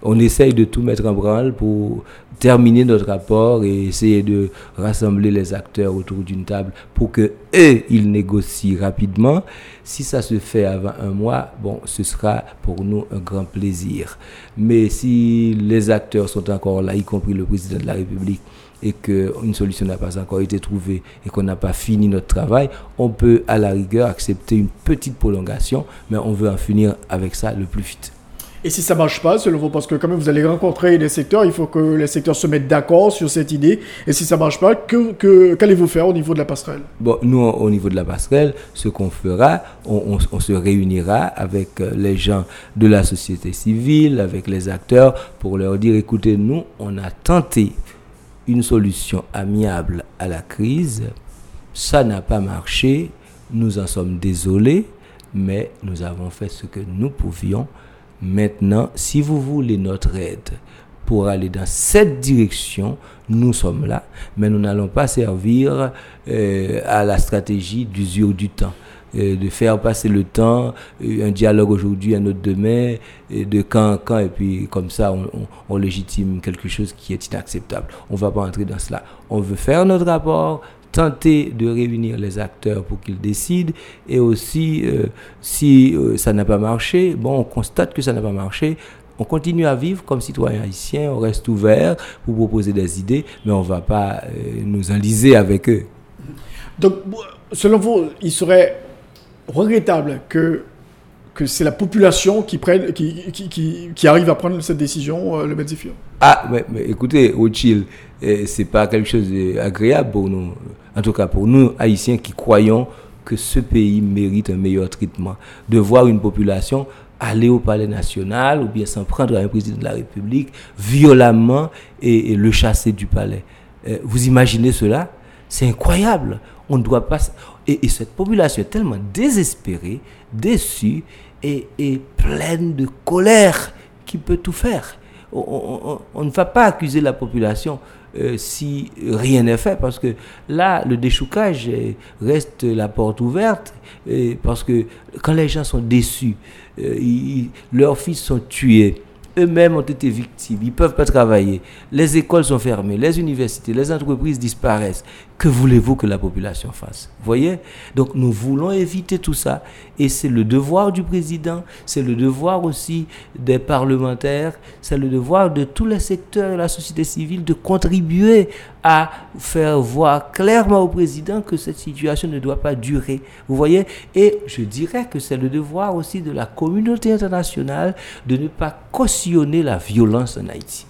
on essaye de tout mettre en branle pour terminer notre rapport et essayer de rassembler les acteurs autour d'une table pour que eux, ils négocient rapidement. Si ça se fait avant un mois, bon, ce sera pour nous un grand plaisir. Mais si les acteurs sont encore là, y compris le président de la République, et qu'une solution n'a pas encore été trouvée et qu'on n'a pas fini notre travail, on peut à la rigueur accepter une petite prolongation, mais on veut en finir avec ça le plus vite. Et si ça marche pas, selon vous, parce que quand même vous allez rencontrer les secteurs, il faut que les secteurs se mettent d'accord sur cette idée. Et si ça marche pas, que, qu'allez-vous faire au niveau de la passerelle? Bon, nous, au niveau de la passerelle, ce qu'on fera, on, on, se réunira avec euh, les gens de la société civile, avec les acteurs, pour leur dire, écoutez, nous, on a tenté une solution amiable à la crise. Ça n'a pas marché. Nous en sommes désolés, mais nous avons fait ce que nous pouvions Maintenant, si vous voulez notre aide pour aller dans cette direction, nous sommes là, mais nous n'allons pas servir euh, à la stratégie d'usure du temps. Euh, de faire passer le temps, euh, un dialogue aujourd'hui, un autre demain, de camp en camp, et puis comme ça, on, légitime quelque chose qui est inacceptable. On ne va pas entrer dans cela. On veut faire notre rapport, tenter de réunir les acteurs pour qu'ils décident. Et aussi, euh, si ça n'a pas marché, bon, on constate que ça n'a pas marché. On continue à vivre comme citoyens haïtiens, on reste ouvert pour proposer des idées, mais on ne va pas nous enliser avec eux. Donc, selon vous, il serait regrettable que que c'est la population qui, prenne, qui, qui, qui, arrive à prendre cette décision, le Médifiant Ah, mais, mais écoutez, Ochil, c'est pas quelque chose d'agréable pour nous en tout cas pour nous, Haïtiens, qui croyons que ce pays mérite un meilleur traitement, de voir une population aller au palais national ou bien s'en prendre à un président de la République violemment et, le chasser du palais. Euh, vous imaginez cela? C'est incroyable. On ne doit pas. Et, cette population est tellement désespérée, déçue et, pleine de colère qu'il peut tout faire. on ne va pas accuser la population euh, si rien n'est fait, parce que là, le déchoucage reste la porte ouverte, parce que quand les gens sont déçus, euh, leurs fils sont tués, eux-mêmes ont été victimes, ils ne peuvent pas travailler, les écoles sont fermées, les universités, les entreprises disparaissent. Que voulez-vous que la population fasse? Voyez? Donc nous voulons éviter tout ça. Et c'est le devoir du président, c'est le devoir aussi des parlementaires, c'est le devoir de tous les secteurs de la société civile de contribuer à faire voir clairement au président que cette situation ne doit pas durer. Vous voyez? Et je dirais que c'est le devoir aussi de la communauté internationale de ne pas cautionner la violence en Haïti.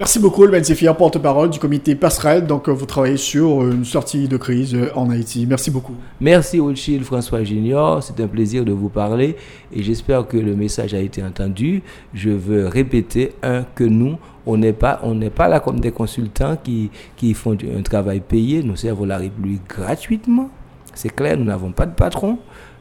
Merci beaucoup, le Zéphir, porte-parole du comité passerelle. Donc, euh, vous travaillez sur une sortie de crise euh, en Haïti. Merci beaucoup. Merci, Rothschild François Junior. C'est un plaisir de vous parler et j'espère que le message a été entendu. Je veux répéter, un, que nous, on n'est pas, pas là comme des consultants qui, qui font un travail payé. Nous servons la République gratuitement. C'est clair, nous n'avons pas de patron.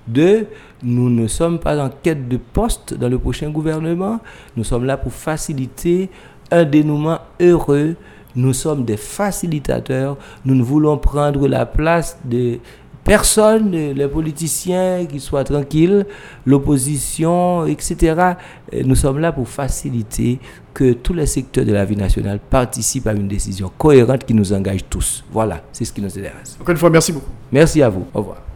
Deux, nous ne sommes pas en quête de poste dans le prochain gouvernement. Nous sommes là pour faciliter un dénouement heureux. Nous sommes des facilitateurs. Nous ne voulons prendre la place de personne, les politiciens qui soient tranquilles, l'opposition, etc. Nous sommes là pour faciliter que tous les secteurs de la vie nationale participent à une décision cohérente qui nous engage tous. Voilà, c'est ce qui nous intéresse. Encore une fois, merci beaucoup. Merci à vous. Au revoir.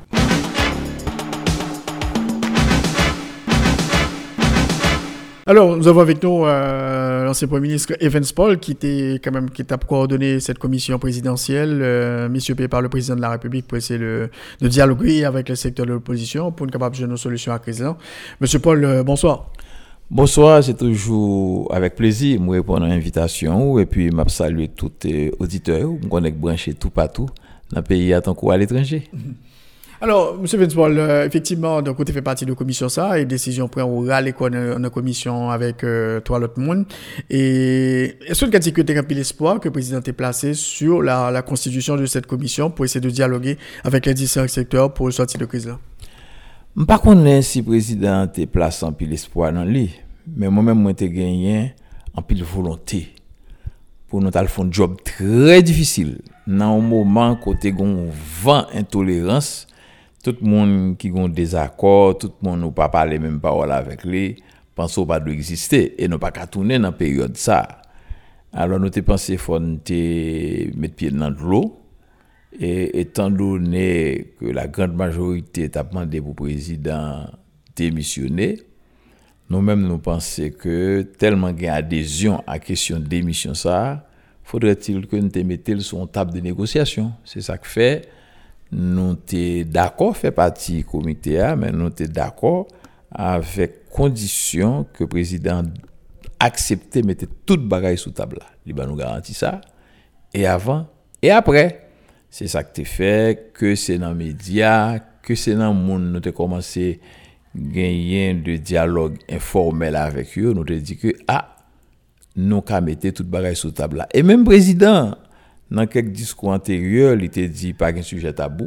Alors, nous avons avec nous euh, l'ancien Premier ministre Evans Paul, qui était quand même qui a coordonné cette commission présidentielle, euh, mission payée par le président de la République pour essayer de, dialoguer avec le secteur de l'opposition pour une capable de nos solutions à la crise. Monsieur Paul, euh, bonsoir. Bonsoir, c'est toujours avec plaisir de répondre à l'invitation et puis je saluer tous les auditeurs, je branché tout partout dans le pays à tant à l'étranger. Alors, M. Vinsbol, euh, effectivement, de côté fait partie de la commission ça, et décision prise orale et en commission avec euh, trois autres monde. Et est-ce que tu as l'espoir que le président ait placé sur la, constitution de cette commission pour essayer de dialoguer avec les différents secteurs pour sortir de crise là? Par contre, si le président a placé un peu l'espoir dans lui, mais moi-même, j'ai gagné un peu de volonté pour nous faire un job très difficile. Dans un moment côté gon vent intolérance, tout le monde qui a un désaccord, tout le monde n'a pas parlé même parole avec lui, pense pas d'exister et n'a pas tourner dans la période ça. Alors nous pensé qu'il mettre pied dans l'eau et étant donné que la grande majorité demandé pour le président démissionner, nous-mêmes nous pensons que tellement il y a adhésion à la question de démission ça, faudrait-il que nous mettions sur une table de négociation? C'est ça que fait nou te d'akor fè pati komite a, men nou te d'akor avèk kondisyon ke prezident aksepte mette tout bagay sou tabla. Li ba nou garanti sa, e avan, e apre. Se sa ke te fè, ke se nan media, ke se nan moun nou te komanse genyen de diyalog informel avèk yo, nou te di ke, a, ah, nou ka mette tout bagay sou tabla. E menm prezident, dans quelques discours antérieurs, il était dit pas un sujet tabou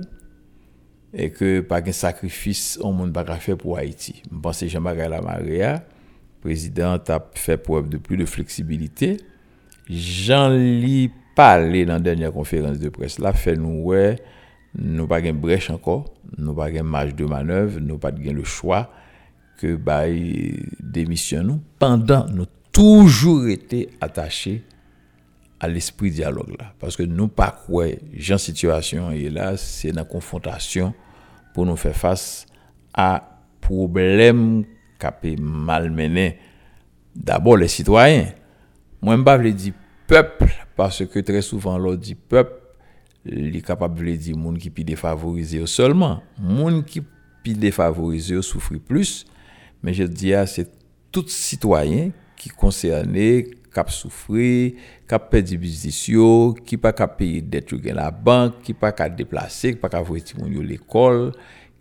et que pas un sacrifice au monde pour Haïti. Je pense que Jean-Marie Maria, président, a fait preuve de plus de flexibilité. Jean-Ly parlé dans la dernière conférence de presse là, fait nous ouais, nous pas de brèche encore, nous pas de marge de manœuvre, nous pas le choix que bah démission nous pendant nous toujours été attachés à l'esprit dialogue là. Parce que nous, pas quoi, Jean situation et là, c'est une confrontation pour nous faire face à problèmes qui malmené d'abord les citoyens. Moi, je ne dire peuple, parce que très souvent, l'on dit peuple, il est capable de dire monde qui peut défavoriser seulement. Monde qui peut défavoriser souffre plus, mais je dis, c'est tout citoyen qui est concerné, qui souffrir, qui a perdu business qui pas qu'à payer dette à la banque, qui pas qu'à déplacer, qui pas qu'à voir à l'école,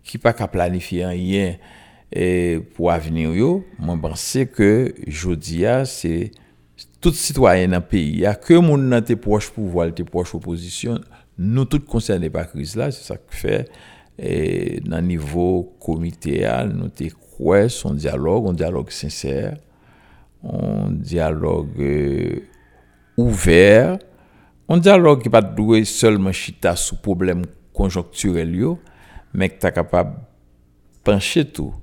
qui pas qu'à planifier rien et pour l'avenir yo. Moi pense que jodi c'est tout citoyen dans pays a que mon nan te proche pouvoir, te proche opposition, nous tous concernés par crise là, c'est ça que fait et dans niveau comité nous te croire son un un diyalogue euh, ouver, un diyalogue ki pat dwe solman chita sou problem konjokturel yo, mek ta kapab panche tou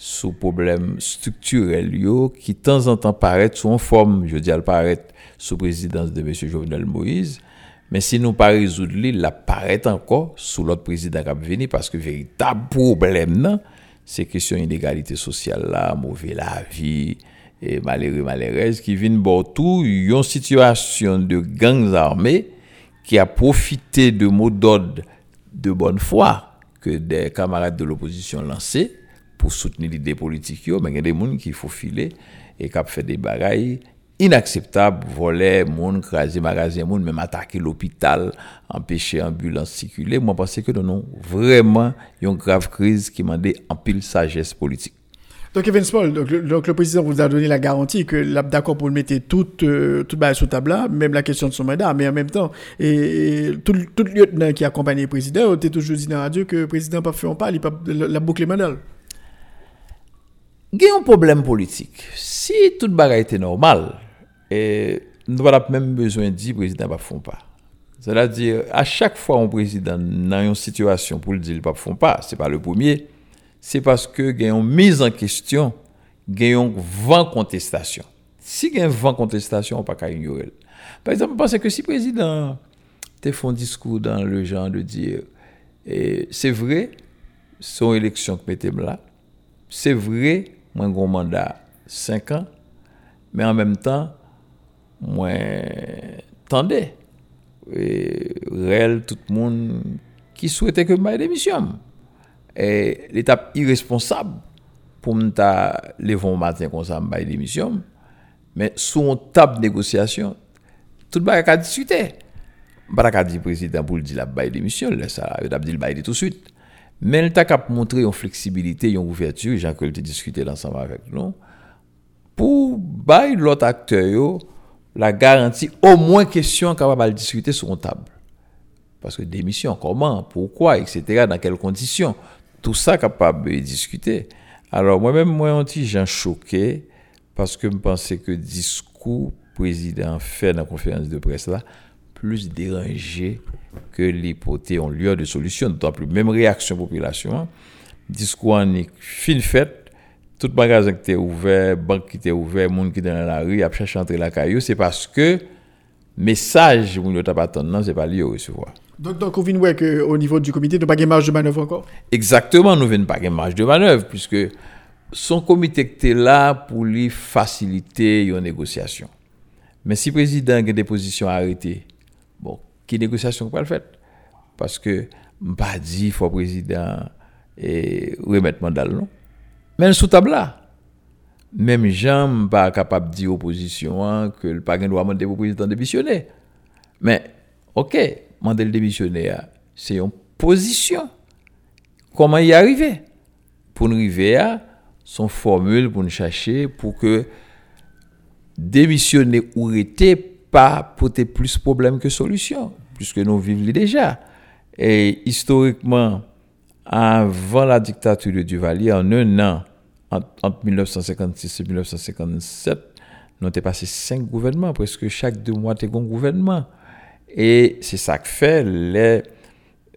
sou problem strukturel yo ki tan zan tan paret sou an form, je di al paret sou prezidans de M. Jovenel Moïse, men si nou pa rezoud li, la paret anko sou lot prezidans kap veni, paske veritab problem nan, se kesyon inegalite sosyal la, mouve la vi, e malere malerez ki vin botou yon situasyon de gangs arme ki a profite de modod de bonne fwa ke de kamarade de l'oposisyon lanse pou souteni l'ide politik yo, men gen de moun ki fò file e kap fè de bagay inakseptab, vole moun, krasi magazen moun, menm atake l'opital, empèche ambulans sikule, mwen pense ke nou nou vreman yon grav kriz ki mande empil sajes politik. Donc, Evans Paul, le président vous a donné la garantie que d'accord pour mettre tout, euh, tout bas sous table même la question de son mandat, mais en même temps, et, tout, tout lieutenant qui accompagne le président, était toujours dit dans la radio que le président pas fait pas, il pas la boucle mandat. Il y a un problème politique. Si tout le était normal, et nous n'avons même besoin de dire que le président ne fait pas. C'est-à-dire, à chaque fois un président dans une situation pour le dire qu'il ne pas, ce n'est pas le premier c'est parce que y mise en question, y a vent contestation. Si il y a une vent contestation, on ne peut pas ignorer. Par exemple, je pense que si le président te fait un discours dans le genre de dire, c'est vrai, son élection que mettez là, c'est vrai, moi, j'ai un mandat 5 ans, mais en même temps, moi, attendez, réel, tout le monde qui souhaitait que je démission et l'étape irresponsable pour me lever un matin comme ça, me démission. Mais sous une table de négociation, tout le monde a discuté. Je ne dire président pour dire la démission, ça, il a dit le tout de suite. Mais il a montré une flexibilité, une ouverture, j'ai que discuté ensemble avec nous, pour bailler l'autre acteur la garantie, au moins question capable de discuter sur une table. Parce que démission, comment, pourquoi, etc., dans quelles conditions, tout ça capable de discuter. Alors moi-même, moi, on dit, j'ai choqué parce que je pensais que le discours président fait dans la conférence de presse là, plus dérangé que l'hypothèse en lieu de solution, d'autant plus. Même réaction population, discours en fin fait, tout magasin qui était ouvert, banque qui était ouvert, monde qui était dans la rue, a cherché à entrer la caillou, c'est parce que message, vous ne pas attendre, c'est pas lié au recevoir. Donc, donc, on voir qu'au niveau du comité, nous n'avons pas de marge de manœuvre encore? Exactement, nous n'avons pas de marge de manœuvre, puisque son comité était là pour lui faciliter une négociation. Mais si le président a des positions arrêtées, bon, qui négociation pas le fait Parce que, pas dit, il faut le président et remettre mandat, non? Mais sous table là, même Jean pas capable de dire opposition hein, que le pas doit demander au président de démissionner. Mais, ok, mandat de démissionner, hein, c'est une position. Comment y arriver? Pour nous arriver à son formule pour nous chercher pour que démissionner ou rester pas poser plus problème que solution, puisque nous vivons déjà. Et historiquement, avant la dictature de Duvalier, en un an, entre 1956 et 1957, nous avons passé cinq gouvernements, presque chaque deux mois, nous un gouvernement. Et c'est ça que fait les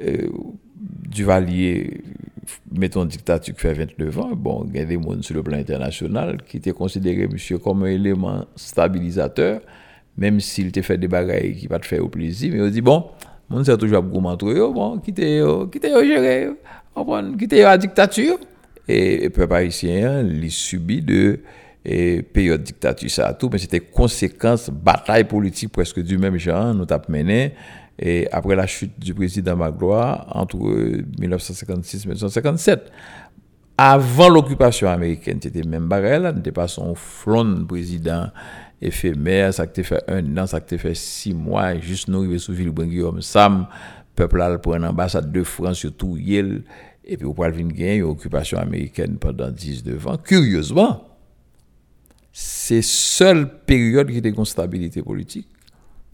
euh, Duvalier, mettons dictature qui fait 29 ans, bon, il y a des gens sur le plan international qui étaient considérés, monsieur, comme un élément stabilisateur, même s'il te fait des bagailles qui va te faire au plaisir, mais on dit, bon, on sait toujours eux, bon, quittez, quittez, gérer, quittez la dictature. Et le peuple haïtien, il subit de et période dictature ça tout mais c'était conséquence bataille politique presque du même genre nous avons mené. Et après la chute du président Magloire entre 1956 et 1957 avant l'occupation américaine c'était même barrel n'était pas son front président éphémère ça a fait un an ça a fait six mois juste nous arriver sous ville Guillaume Sam peuple là pour une ambassade de France surtout Yale et puis au point de vue une occupation américaine pendant 19 ans. Curieusement c'est seule période qui était une stabilité politique.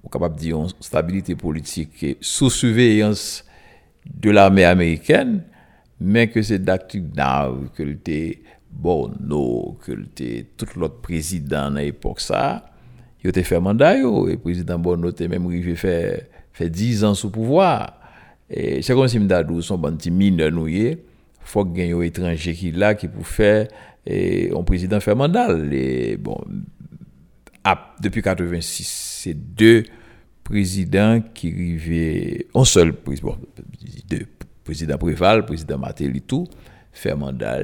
On est capable de dire une stabilité politique sous surveillance de l'armée américaine, mais que c'est d'actifs que était Bono, que était tout l'autre président à l'époque ça, il était fait mandat, et le président Bono était même arrivé fait, fait 10 ans sous pouvoir. Et c'est comme si Mdadou, son bon petit mineur il faut qu'il y ait un étranger qui là, qui pour faire et un président fait mandat. Et bon, depuis 86, c'est deux présidents qui arrivaient, un seul président, deux président Préval, président Matéli, tout, fait mandat.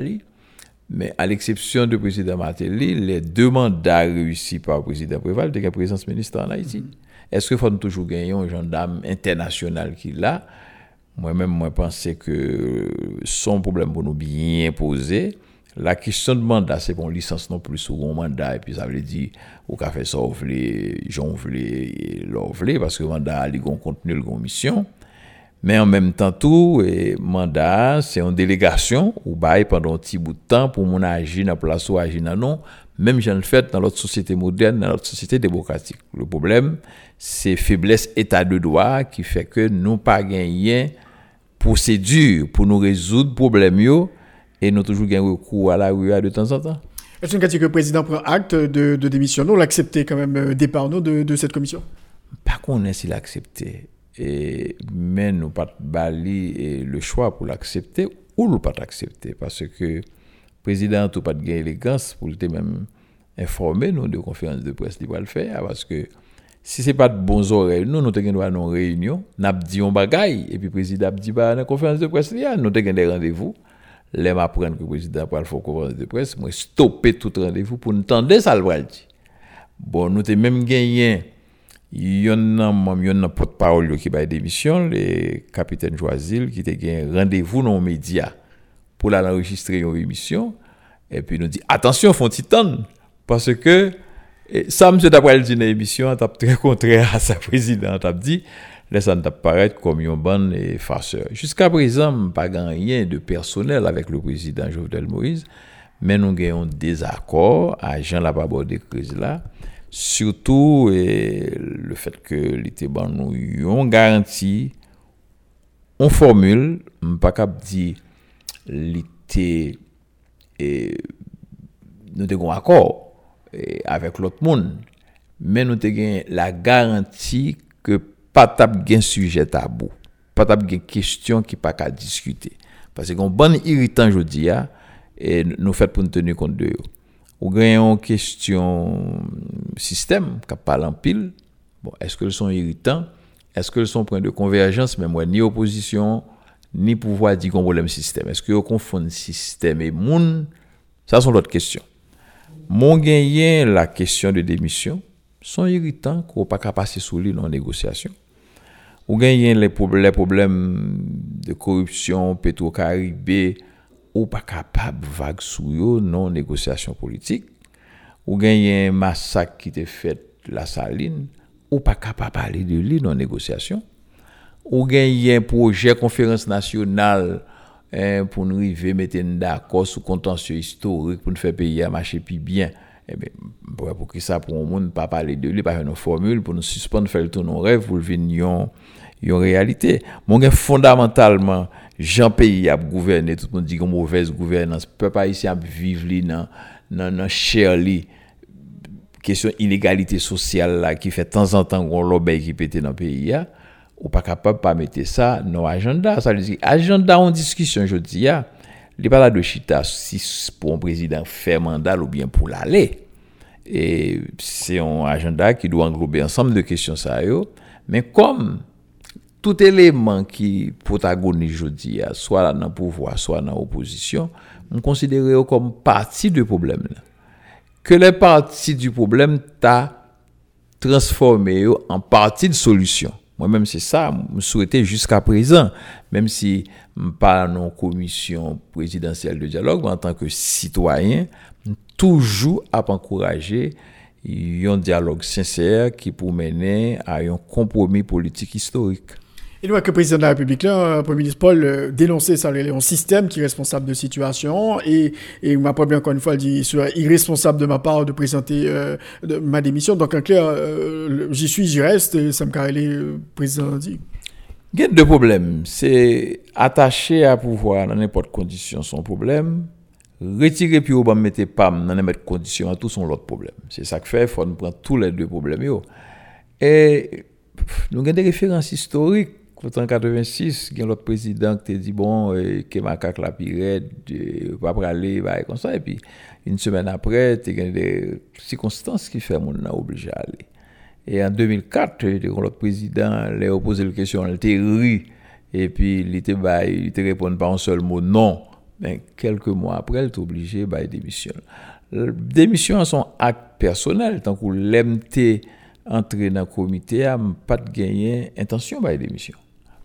Mais à l'exception du président Matéli, les deux mandats réussis par le président Préval, de la présence ministre en Haïti. Est-ce qu'il faut toujours gagner un gendarme international qui l'a Moi-même, moi, pensais que son problème pour nous bien poser, La kisyon de mandat se pon lisans non plus ou bon mandat e pi sa vle di ou ka fe sa ou vle, jon vle, lor vle paske mandat li gon kontenu, li gon misyon men an menm tan tou mandat se an delegasyon ou baye pandan ti boutan pou moun aji nan plas ou aji nan non menm jan fèt nan lot sosyete modern, nan lot sosyete demokratik. Le problem se febles etat de doa ki fè ke nou pa genyen prosedur pou nou rezoud problem yo et nous toujours un recours à la rue de temps en temps. Est-ce que le président prend acte de, de démission Nous l'accepter quand même euh, départ nous, de, de cette commission? Pas qu'on ait s'il accepté. Et, mais nous pas bali le choix pour l'accepter ou ne pas l'accepter parce que le président n'a pas de gain élégance pour le même informer nous de conférence de presse qu'il va le faire. Parce que si ce n'est pas de bons oreilles, nous, nous avons une réunion, nous avons dit un bagaille, et puis le président a dit, bah, dans la conférence de presse, nous avons des rendez-vous les m'apprendre que le président pour faire conférence de presse, moi stopper tout rendez-vous pour entendre ça le. Bon, nous avons même gagné il y en a un porte-parole qui a démission, le capitaine Joisil, qui a gagné rendez-vous dans les médias pour l'enregistrer une émission. Et puis nous dit, attention, font titan. Parce que, ça, monsieur, d'après le d'une émission, t'as très contraire à sa présidente, t'as dit, lè sa tap paret kom yon ban e faseur. Jiska prezan, pa gan yon de personel avèk le prezident Jovenel Moïse, men nou gen yon dezakor a jan la babor de kriz la, surtout e, le fèt ke li te ban nou yon garanti, yon formule, mpa kap di li te e, nou te kon akor e, avèk lot moun, men nou te gen la garanti ke pas tap un sujet tabou, pas tap une question qui pas qu'à discuter. Parce qu'on bon irritant dis, et nous fait pour nous tenir compte de eux. Ou une question système qui parle en pile. Bon, est-ce qu'elles sont irritants? Est-ce qu'elles sont point de convergence, mais moi, ni opposition, ni pouvoir dire qu'on problème système. Est-ce que vous confondez système et monde? Ça sont d'autres questions. Mon gagnant, la question de démission, sont irritants qu'on pas capable passer sous lui dans la négociation. Ou gagnent les problèmes de corruption, pétro-caribé, ou pas capable vague sous yo non négociation politique. Ou gagnent un massacre qui était fait la saline, ou pas capable parler de lui non négociation. Ou gagnent un projet conférence nationale hein, pour nous arriver mettre d'accord sur contentieux historique pour nous faire payer à marcher plus eh bien, pour que ça, pour le monde, pas parler de lui, pas faire une formule, pour nous suspendre, faire le tour nos rêves, pour le venir en réalité. Fondamentalement, Jean pays a gouverné, tout le monde dit une mauvaise gouvernance, peut pas vivre dans, dans, dans cher question inégalité sociale qui fait de temps en temps qu'on lobby qui pète dans le pays, ou pas capable de pas mettre ça dans l'agenda. Ça agenda en discussion, je dis, li pala de chita si pou an prezident fè mandal ou bien pou l'ale. E se yon agenda ki dou englobe ansam de kesyon sa yo, men kom tout eleman ki potagoni jodi ya, swa nan pouvoi, swa nan oposisyon, m konsidere yo kom parti de problem la. Ke le parti du problem ta transforme yo an parti de solusyon. Moi-même, c'est ça, je souhaitais jusqu'à présent, même si pas en commission présidentielle de dialogue, mais en tant que citoyen, toujours à encourager un dialogue sincère qui pour mener à un compromis politique historique. Et nous, que le président de la République, là, le Premier ministre Paul, euh, dénonçait ça, un système qui est responsable de situation. Et, et m'a pas encore une fois, il dit, serait irresponsable de ma part de présenter euh, ma démission. Donc, en clair, euh, j'y suis, j'y reste, et ça me carré président dit. Il y a deux problèmes. C'est attacher à pouvoir dans n'importe condition son problème. Retirer puis ou mettre pas dans n'importe condition à tout son l'autre problème. C'est ça que fait, il faut nous prendre tous les deux problèmes. Et nous avons des références historiques en 86, il a l'autre président qui a dit bon, euh, que macaque la pirate, euh, pas pour aller, bah, comme ça. Puis, une semaine après, il y a des circonstances qui font mon obligé à aller. Et en 2004, l'autre président a posé la question, il était ri. Et puis, il était, bah, il était répondre par un seul mot, non. Mais quelques mois après, il était obligé de démissionner. Démission sont acte personnel, tant que l'MT entrer dans le comité, pas de gagner intention de démission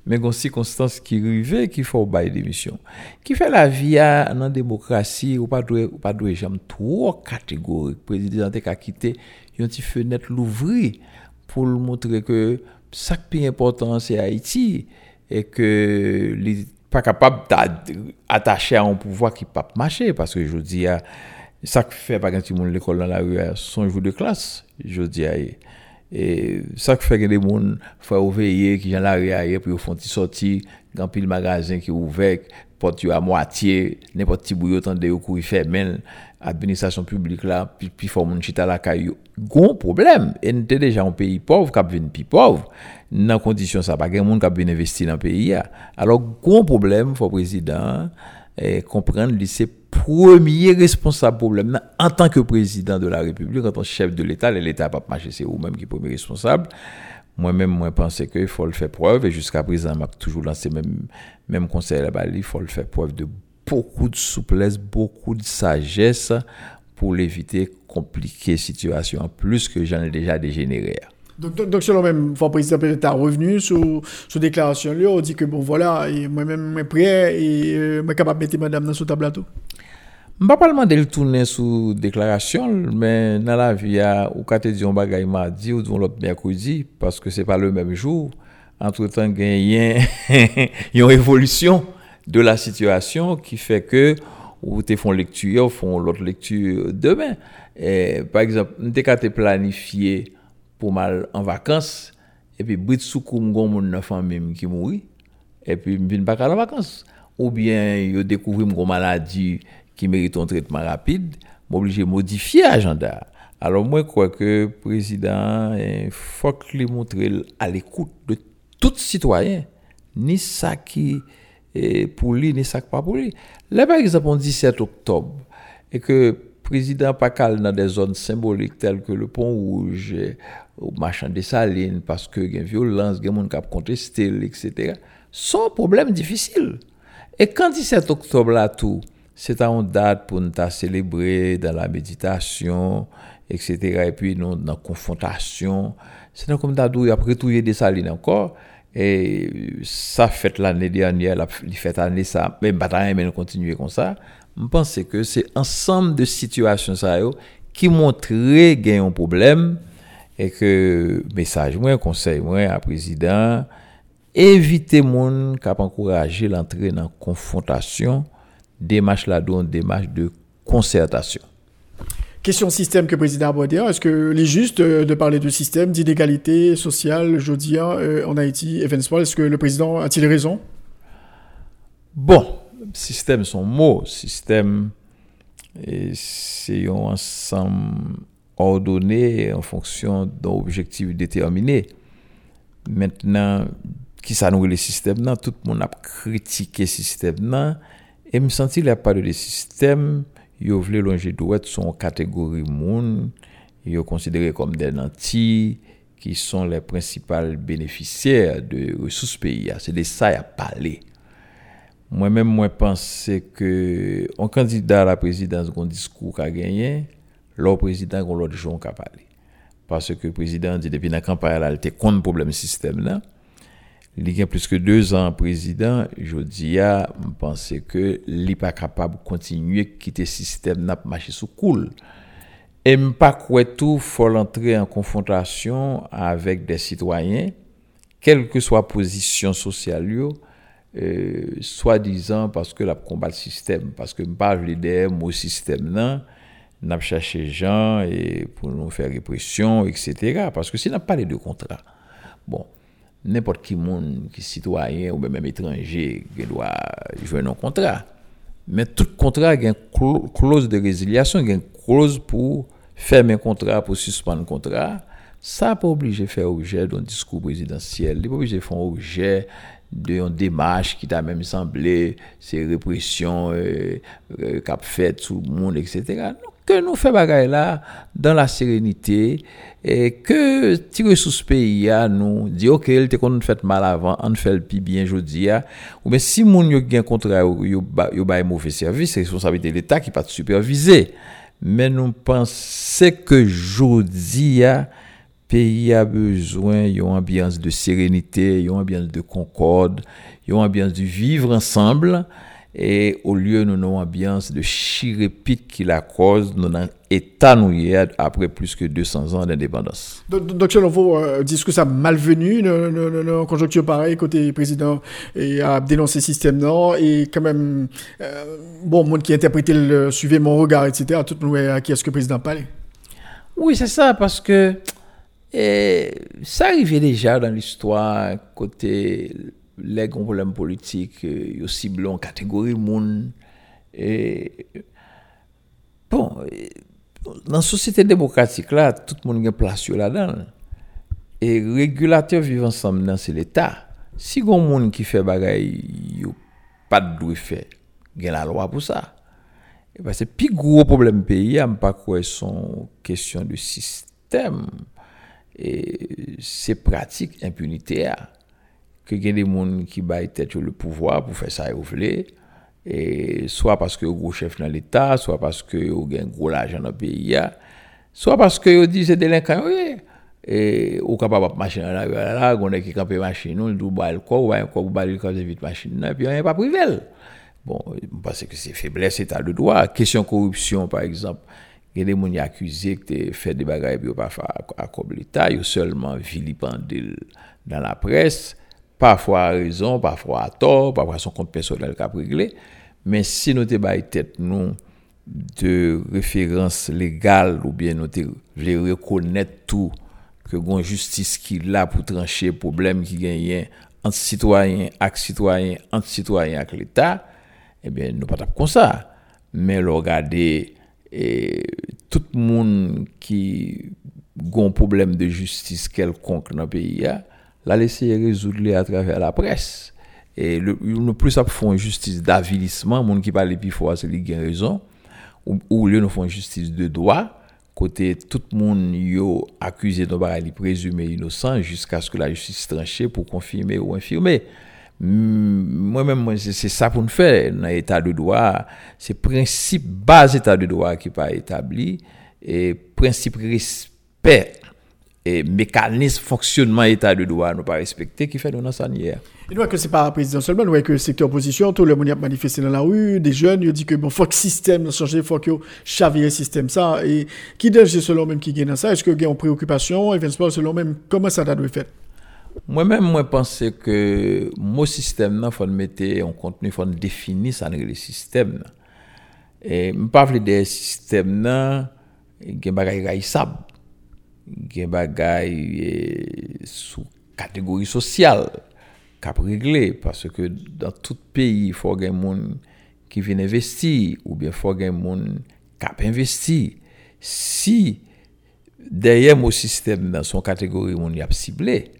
mais il y a circonstances qui arrivent qui font bail démission. Qui fait la vie dans la démocratie, ou pas de pas de jamais trop catégorique. Le président a quitté une petite fenêtre l'ouvrir pour montrer que ce qui est important c'est Haïti et que n'est pas capable d'attacher à un pouvoir qui ne peut pas marcher parce que je dis ça fait par exemple l'école dans la rue son jour de classe je dis et ça fait que les gens font veiller qui j'en arrière puis ils font sortir dans pile magasin qui ouvert porte à moitié n'importe petit bouillon de courir fermé administration publique là puis puis faut mon chita la caillou gros problème et était déjà un pays pauvre qui vient plus pauvre dans condition ça pas grand monde qui vient investir dans le pays alors gros problème faut président et comprendre c'est premier responsable problème en tant que président de la République, en tant que chef de l'État, l'État pas marché, c'est vous-même qui est premier responsable. Moi-même, moi, pense qu'il faut le faire preuve, et jusqu'à présent, je toujours lancé même, même conseil là-bas, il faut le faire preuve de beaucoup de souplesse, beaucoup de sagesse pour l'éviter compliquer situation, plus que j'en ai déjà dégénéré. Donc, donc, selon même, le président peut-être revenu sur, sur déclaration, là, on dit que bon, voilà, moi-même, prêt et je suis capable de mettre madame dans ce tableau. Mpa palman del tournen sou deklarasyon, men nan la vi ya ou kate diyon bagay mardi ou diyon lot merkoudi, paske se pa le menm jou, entre tan gen yon evolusyon de la situasyon ki fe ke ou te fon lektu yo, fon lot lektu demen. Par exemple, nte kate planifiye pou mal an vakans, epi brit soukou mgon moun nafan mim ki mouri, epi mbin baka an vakans. Ou bien yo dekouvri mgon maladi qui mérite un traitement rapide, m'oblige à modifier l'agenda. Alors moi, je crois que le président, il faut qu'il montre à l'écoute de tout citoyen, ni ça qui est pour lui, ni ça qui pas pour lui. Là, par exemple, on 17 octobre, et que le président pas dans des zones symboliques telles que le pont rouge, ou machin des salines, parce que y a violence, il y a des gens qui contesté, etc. Sont problème difficile. Et quand 17 octobre là tout, c'est une date pour nous célébrer dans la méditation, etc. Et puis nous, dans la confrontation. C'est comme d'adou, après tout, il y a des salines encore. Et ça fait l'année dernière, la fait l'année ça, mais bataille, mais nous continuer comme ça. Je pense que c'est ensemble de situations ça, qui montrent qu'il y a un problème et que message moi conseil moi à président éviter moun qui encourager l'entrée dans confrontation démarche là une démarche de concertation. Question système que le président a abordé. Est-ce que les juste euh, de parler de système, d'inégalité sociale, je dis, euh, en Haïti Venezuela Est-ce que le président a-t-il raison? Bon, système, son mot, système, c'est un ensemble ordonné en fonction d'un objectif déterminé. Maintenant, qui ça nous le système tout le monde a critiqué le système et me senti la pas de système, yo vle longer droit son catégorie moun, yo considéré comme des nantis qui sont les principaux bénéficiaires de ressources pays. C'est de ça à parler. Moi-même, moi, pense que un candidat à la présidence, un discours a gagné, le président, a l'autre jour, a parlé. Parce que le président dit depuis la campagne, il était contre le problème Il y a plus que deux ans président, je dis, je pense que n'est pas capable de continuer à quitter le système n'a marché sous cool. Et je pas quoi tout faut entrer en confrontation avec des citoyens, quelle que soit position sociale, euh, soi-disant parce que la combat le système, parce que je parle l'idée au système, non, n'a cherché gens et pour nous faire répression, etc. Parce que si n'a pas les deux contrats. Bon n'importe qui monde qui citoyen ou même étranger qui doit jouer un contrat. Mais tout contrat a une clause de résiliation une clause pour fermer un contrat pour suspendre un contrat. Ça pas obligé de faire objet d'un discours présidentiel. Il pas obligé de faire objet d'une démarche qui t'a même semblé c'est répression euh, euh, qu'a fait tout le monde etc que nous faisons bagaille là dans la sérénité et que tirer sous ce pays à nous dit OK il te qu'on fait mal avant on fait le plus bien aujourd'hui ou mais si moun yo un contrat yo yo un mauvais service c'est responsabilité de l'état qui pas superviser. Mais nous pensons que aujourd'hui pays a besoin d'une ambiance de sérénité, d'une ambiance de concorde, d'une ambiance de vivre ensemble et au lieu de une ambiance de chirépite qui la cause, nous avons état après plus que 200 ans d'indépendance. Donc, selon vous, euh, que ça malvenu, une conjoncture pareille, côté président, et a dénoncé le système, non, et quand même, euh, bon, monde qui interprétait le suivait mon regard, etc., tout le monde à qui est-ce que le président parlait Oui, c'est ça, parce que ça arrivait déjà dans l'histoire, côté les grands problèmes politiques, euh, yo ciblent en catégorie monde. Et bon, dans la société démocratique là, tout le monde a place là-dedans. Et régulateur vivent ensemble, c'est l'État. Si il y a monde qui fait bagaille, yo pas de droit faire, il y a la loi pour ça. Et parce que le plus gros problème pays, a pas quoi son question de système. Et c'est pratique impunité que y a des gens qui baillent tête le pouvoir pour faire ça et et soit parce que gros chef dans l'état soit parce que ont un gros l'argent dans le pays soit parce que ils disent délinquants oui. Et ou capable de machine là là on est qui camper machine nous nous bail quoi ou bail quoi bail quand vite machine et puis on pas privé Bon, parce que c'est faiblesse état de droit. Question corruption, par exemple. Il y a des gens qui accusés tu fait des bagages et pas à comme l'État, ils seulement vilipendé dans la presse, Pafwa a rezon, pafwa a tor, pafwa son kont personel kap regle, men si nou te bay tet nou de referans legal ou bien nou te vle rekonet tou ke gon justice ki la pou tranche problem ki genyen anti-citoyen ak citoyen, anti-citoyen ak l'Etat, ebyen eh nou patap kon sa. Men lor gade eh, tout moun ki gon problem de justice kelkonk nan peyi ya, là laisser résoudre à travers la presse. Et le, plus ça font justice d'avilissement monde qui parle plus fort c'est lui qui raison ou, ou nous font justice de droit côté tout le monde yo accusé de présumé présumé innocent jusqu'à ce que la justice tranche pour confirmer ou infirmer. Moi-même c'est ça pour nous faire dans l'état de droit. C'est principe base état de droit qui pas établi et principe respect E mécanisme fonctionnement état de droit nous pas respecté qui fait nous dans hier. Et nous que c'est pas président seulement, nous que le secteur opposition, tout le monde a manifesté dans la rue, des jeunes, ils dit que bon faut que système changer, faut que chavirer système ça et qui danger selon même qui gagne dans ça, est-ce que gagne en préoccupation et selon même comment ça doit être fait. Moi-même, moi pense que mon système là faut mettre en contenu, faut définir ça le système. Et me pas des système là, il gagne bagaille raisable. Gen bagay sous catégorie sociale cap réglé parce que dans tout pays il faut gen moun qui vient investir ou bien faut gen moun cap investi. Si derrière mon système dans son catégorie moun y a ciblé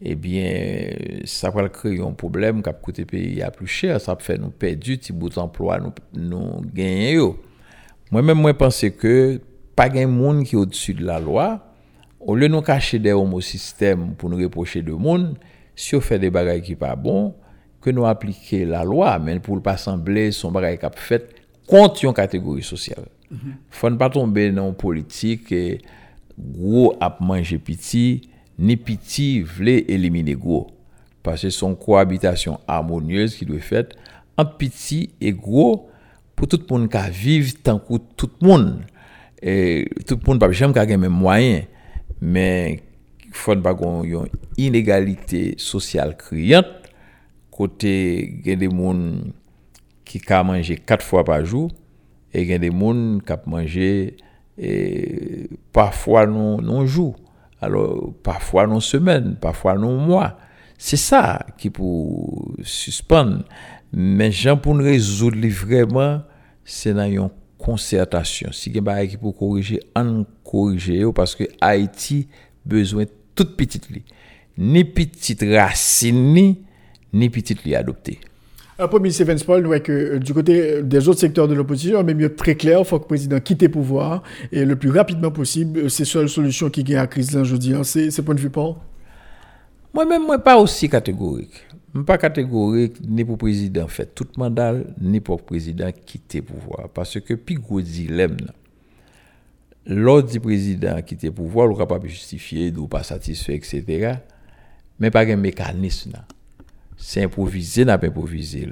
eh bien ça va créer un problème cap côté pays a plus peut faire nous perdre du petit bout d'emploi nous nous gagner moi même moi penser que pas gen moun qui au-dessus de la loi Ou le nou kache de homosistèm pou nou reproche de moun, si ou fè de bagay ki pa bon, ke nou aplike la lwa, men pou l pa semblé son bagay kap fèt kont yon kategori sosyal. Mm -hmm. Fon pa tombe nan politik e gwo ap manje piti, ni piti vle elimine gwo. Pase son koabitasyon harmonyez ki dwe fèt, an piti e gwo pou tout moun ka viv tankou tout moun. E, tout moun pa bichem ka gen men mwayen. Mais il faut pas une inégalité sociale criante côté y des gens qui ont manger quatre fois par jour et des gens qui ont manger et parfois non non jour alors parfois non semaine parfois non mois c'est ça qui pour suspendre mais gens pour résoudre vraiment c'est dans une concertation. Si il y a qui pour corriger, on corriger parce que Haïti besoin toute petite li. Ni petite racine ni, ni petite li adoptée. Pour M. Stevens Paul, que euh, du côté des autres secteurs de l'opposition, mais mieux très clair, il faut que le président quitte le pouvoir et le plus rapidement possible. C'est la seule solution qui gagne la crise là, je dis. Hein. C'est ce point de vue, Paul? Moi-même, moi, pas aussi catégorique pas catégorique ni pour président fait. Tout mandat ni pour président quitter pouvoir. Parce que puis gros dilemme l'ordre du président quitter pouvoir le capable justifier ou pas satisfait etc mais pas un mécanisme c'est improvisé n'a pas improvisé.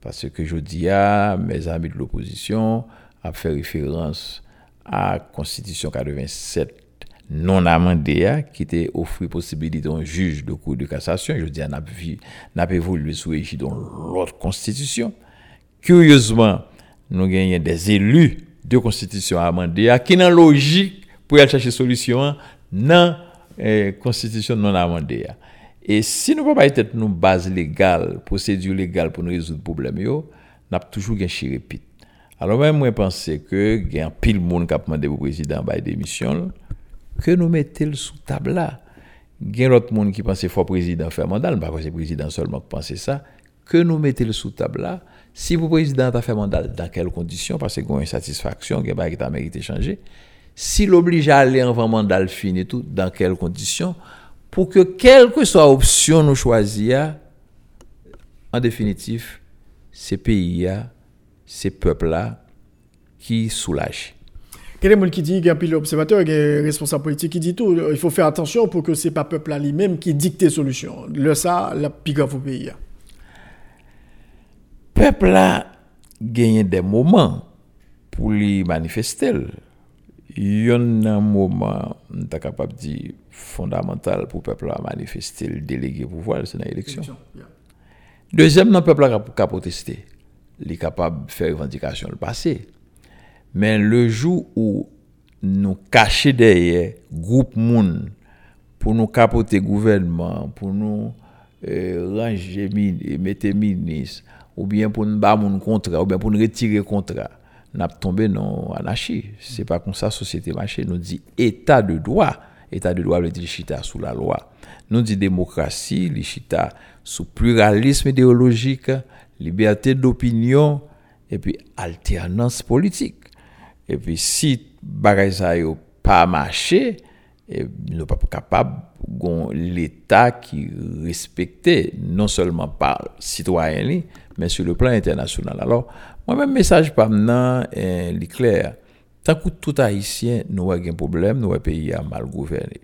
Parce que je dis à mes amis de l'opposition à faire référence à constitution 87 non amendé qui était offert possibilité un juge de cour de cassation. Je dis n'a n'a évolué sous égide dans l'autre constitution. Curieusement nous gagnons des élus de constitution amendée qui dans logique pour aller chercher solution dans la constitution non amendée et si nous ne pas être une base légale procédure légale pour nous résoudre le problème yo n'a toujours gain chirépite alors même moi penser que il y a pile monde qui a demandé au président bail démission que nous mettons sous table là. Il y a d'autres monde qui qu'il faut président faire mandat, pas que c'est président seulement qui pense ça, que nous mettons sous table là. Si vous président a fait mandat, dans quelles conditions, parce qu'il y a une satisfaction, qui a mérité changer. Si l'oblige à aller en mandat fini tout, dans quelles conditions, pour que quelle que soit l'option nous choisir, en définitive, ces pays-là, ces peuples-là, qui soulagent. A gens qui disent, il y a un observateur, il y a des responsables politiques qui disent tout? Il faut faire attention pour que ce n'est pas le peuple lui-même qui dicte les solutions. Le ça, la grave au pays. peuple là gagné des moments pour lui manifester. Il y a un moment, on est capable de dire, fondamental pour le peuple à manifester, le délégué pouvoir, c'est l'élection. Deuxième, le peuple a protester. Il est capable de faire revendication le passé. Mais le jour où nous cachons derrière groupe moun pour nous capoter gouvernement, pour nous euh, ranger, mettre ministre, ou bien pour nous battre mon contrat, ou bien pour nous retirer contrat, n'a tombé dans l'anarchie. C'est pas comme ça la société marché. Nous dit état de droit. État de droit veut dire chita sous la loi. Nous dit démocratie, le chita sous pluralisme idéologique, liberté d'opinion et puis alternance epi si bagay sa yo pa mache, e nou pa pou kapab gon l'Etat ki respekte non seulement par sitwayen li, men sou le plan internasyonal. Alors, mwen men mesaj pa menan eh, li kler, tankou tout Haitien nou wè gen problem, nou wè peyi a mal gouverne.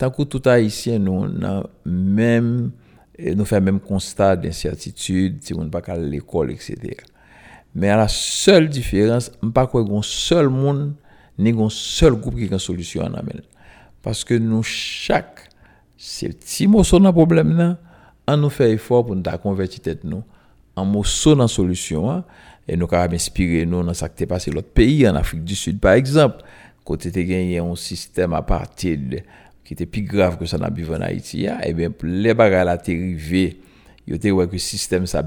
Tankou tout Haitien nou nan men, e nou fè men konstat d'incertitude, si moun pa kal l'ekol, etc. Mais à la seule différence, je ne pas un seul monde, ni un seul groupe qui a une solution en amène. Parce que nous, chaque, ces petits morceaux dans problème, là, on nous fait effort pour nous convertir nous en morceaux dans solution. Hein, et nous avons inspiré nous dans ce qui est passé l'autre pays, en Afrique du Sud, par exemple. Côté de gagné un système à partir qui était plus grave que ça dans en Haïti, et hein. eh bien, les bagages là, arrivé il y a que le système ça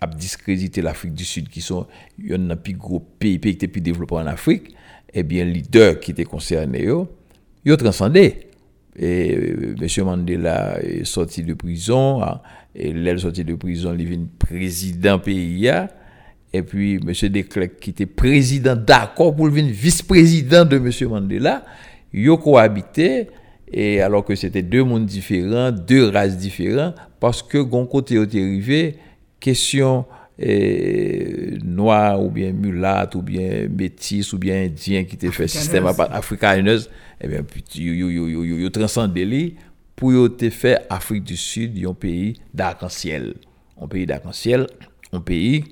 a discrédité l'Afrique du Sud qui sont un plus gros pays, pays qui était plus développé en Afrique, eh bien, les leaders qui étaient concernés, ils ont transcendé. Et euh, M. Mandela sorti de prison, hein, et est sorti de prison, il est président pays. Et puis, M. Declerc, qui était président d'accord pour devenir vice-président de M. Mandela, ils ont cohabité, et alors que c'était deux mondes différents, deux races différentes, parce que gon côté au arrivé, question eh, noir ou bien mulâtre ou bien métis ou bien indien qui te fait système africaneuse, eh bien, yo transcendé li pour yo te fait Afrique du Sud un pays d'arc-en-ciel. Un pays d'arc-en-ciel, un pays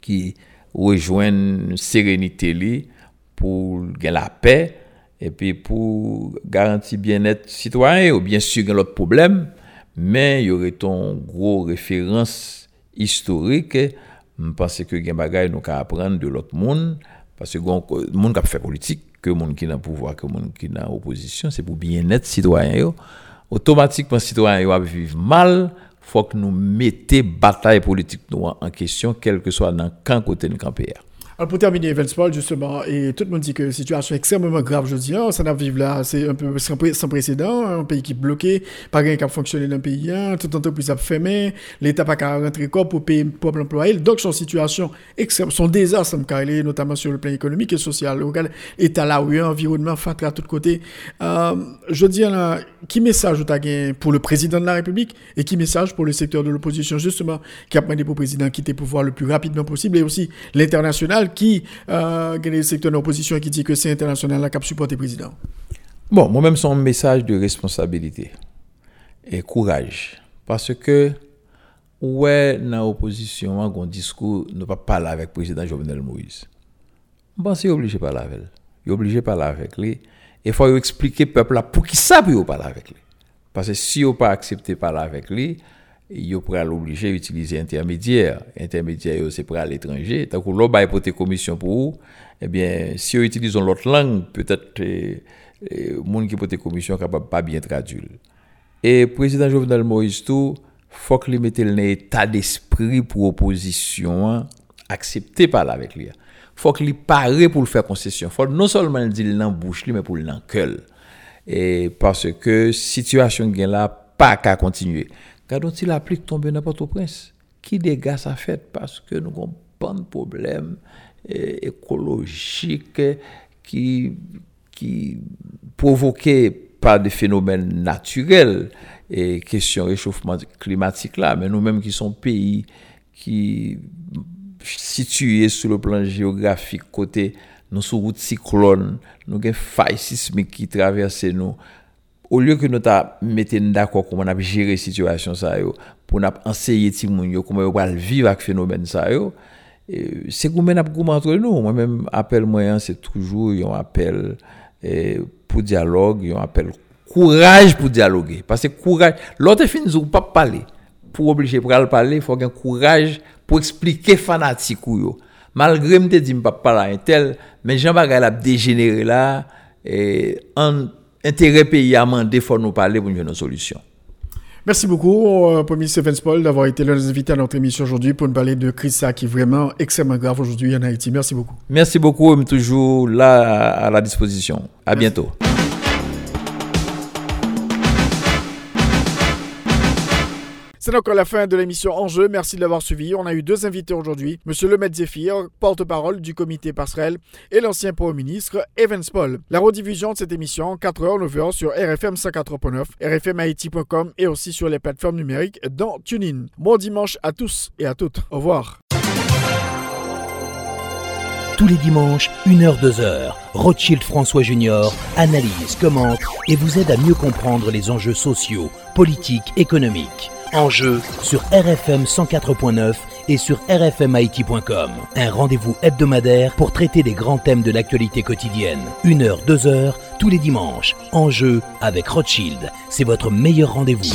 qui rejoigne sérénité li pour gagner la paix, et puis pour garantir bien-être citoyen ou bien sûr l'autre problème mais il y aurait une gros référence historique, je pense que gen bagay nous ka apprendre de l'autre monde parce que le monde qui fait politique que monde qui dans pouvoir que monde qui dans opposition, c'est pour bien-être citoyen Automatiquement citoyen yo vivre mal, faut que nous mettions bataille politique en question quel que soit dans camp côté de. Alors pour terminer, Evans justement, et tout le monde dit que la situation est extrêmement grave, je dis, hein, ça n'a vivre là, c'est un peu sans, précédent, un pays qui est bloqué, pas rien qui a fonctionné dans le pays, hein, toute entreprise a fermé, l'État pas qu'à rentrer corps pour payer pour employé, donc son situation extrême, son désastre, notamment sur le plan économique et social, local, là où il y a un environnement fatra à tous côtés. Euh, je dis là, qui message pour le président de la République et qui message pour le secteur de l'opposition, justement, qui a demandé pour le président quitter le pouvoir le plus rapidement possible et aussi l'international qui euh, le secteur d'opposition qui dit que c'est international qui a supporté le président? Bon, moi-même, c'est un message de responsabilité et courage. Parce que, ouais, dans l'opposition, un discours ne pas parler avec le président Jovenel Moïse. Bon, c'est obligé de parler avec lui. Il est obligé de parler avec lui. Et il faut expliquer au peuple pour qui ça peut parler avec lui. Parce que si on pas accepté de parler avec lui, yo pourra l'obliger à utiliser intermédiaire. Intermédiaire, c'est à l'étranger. Tant que l'on pour tes commissions pour eh bien, si on utilise l'autre langue, peut-être, les gens qui pour tes commissions capable pas bien traduire. Et président Jovenel Moïse tout, faut qu'il mette l'état d'esprit pour opposition, hein, accepter parler avec lui. Faut qu'il pare pour le faire concession. Faut non seulement le dire dans bouche mais pour le cœur. Et parce que situation là pas qu'à continuer. Quand il applique tomber n'importe au prince, qui dégâts ça fait? Parce que nous avons pas de problème eh, écologique qui, qui provoqué par des phénomènes naturels et question réchauffement climatique là, mais nous-mêmes qui sommes pays qui situés sur le plan géographique côté nous sur route cyclone, nous avons failles sismiques qui traversent nous au lieu que nous ta mettons d'accord comment on a géré situation ça yo pour n'a enseigner ti moun yo comment on va vivre avec phénomène ça yo c'est comment n'a entre nous. Moi même appel moyen c'est toujours un appel pour dialogue un appel courage pour dialoguer. Parce que courage l'autre fin nous pas parler pour obliger pour parler il faut un courage pour expliquer fanatique yo. Malgré me dit pas parler tel mais Jean Bagay a dégénéré là et en intérêt pays à demander faut nous parler pour une solution. Merci beaucoup, euh, Premier Stephen Paul, d'avoir été là, invité à notre émission aujourd'hui pour nous parler de crise qui est vraiment extrêmement grave aujourd'hui en Haïti. Merci beaucoup. Merci beaucoup, je suis toujours là à la disposition. À bientôt. C'est encore la fin de l'émission Enjeu. Merci de l'avoir suivi. On a eu deux invités aujourd'hui. Monsieur Le Zéphir, porte-parole du comité passerelle, et l'ancien Premier ministre Evans Paul. La rediffusion de cette émission, 4h, 9h sur RFM 104.9, rfmhaiti.com et aussi sur les plateformes numériques dans TuneIn. Bon dimanche à tous et à toutes. Au revoir. Tous les dimanches, 1h-2h, Rothschild François Junior analyse, commente et vous aide à mieux comprendre les enjeux sociaux, politiques, économiques. Enjeu sur RFM 104.9 et sur rfmhaiti.com. Un rendez-vous hebdomadaire pour traiter des grands thèmes de l'actualité quotidienne. Une heure, deux heures, tous les dimanches. Enjeu avec Rothschild. C'est votre meilleur rendez-vous.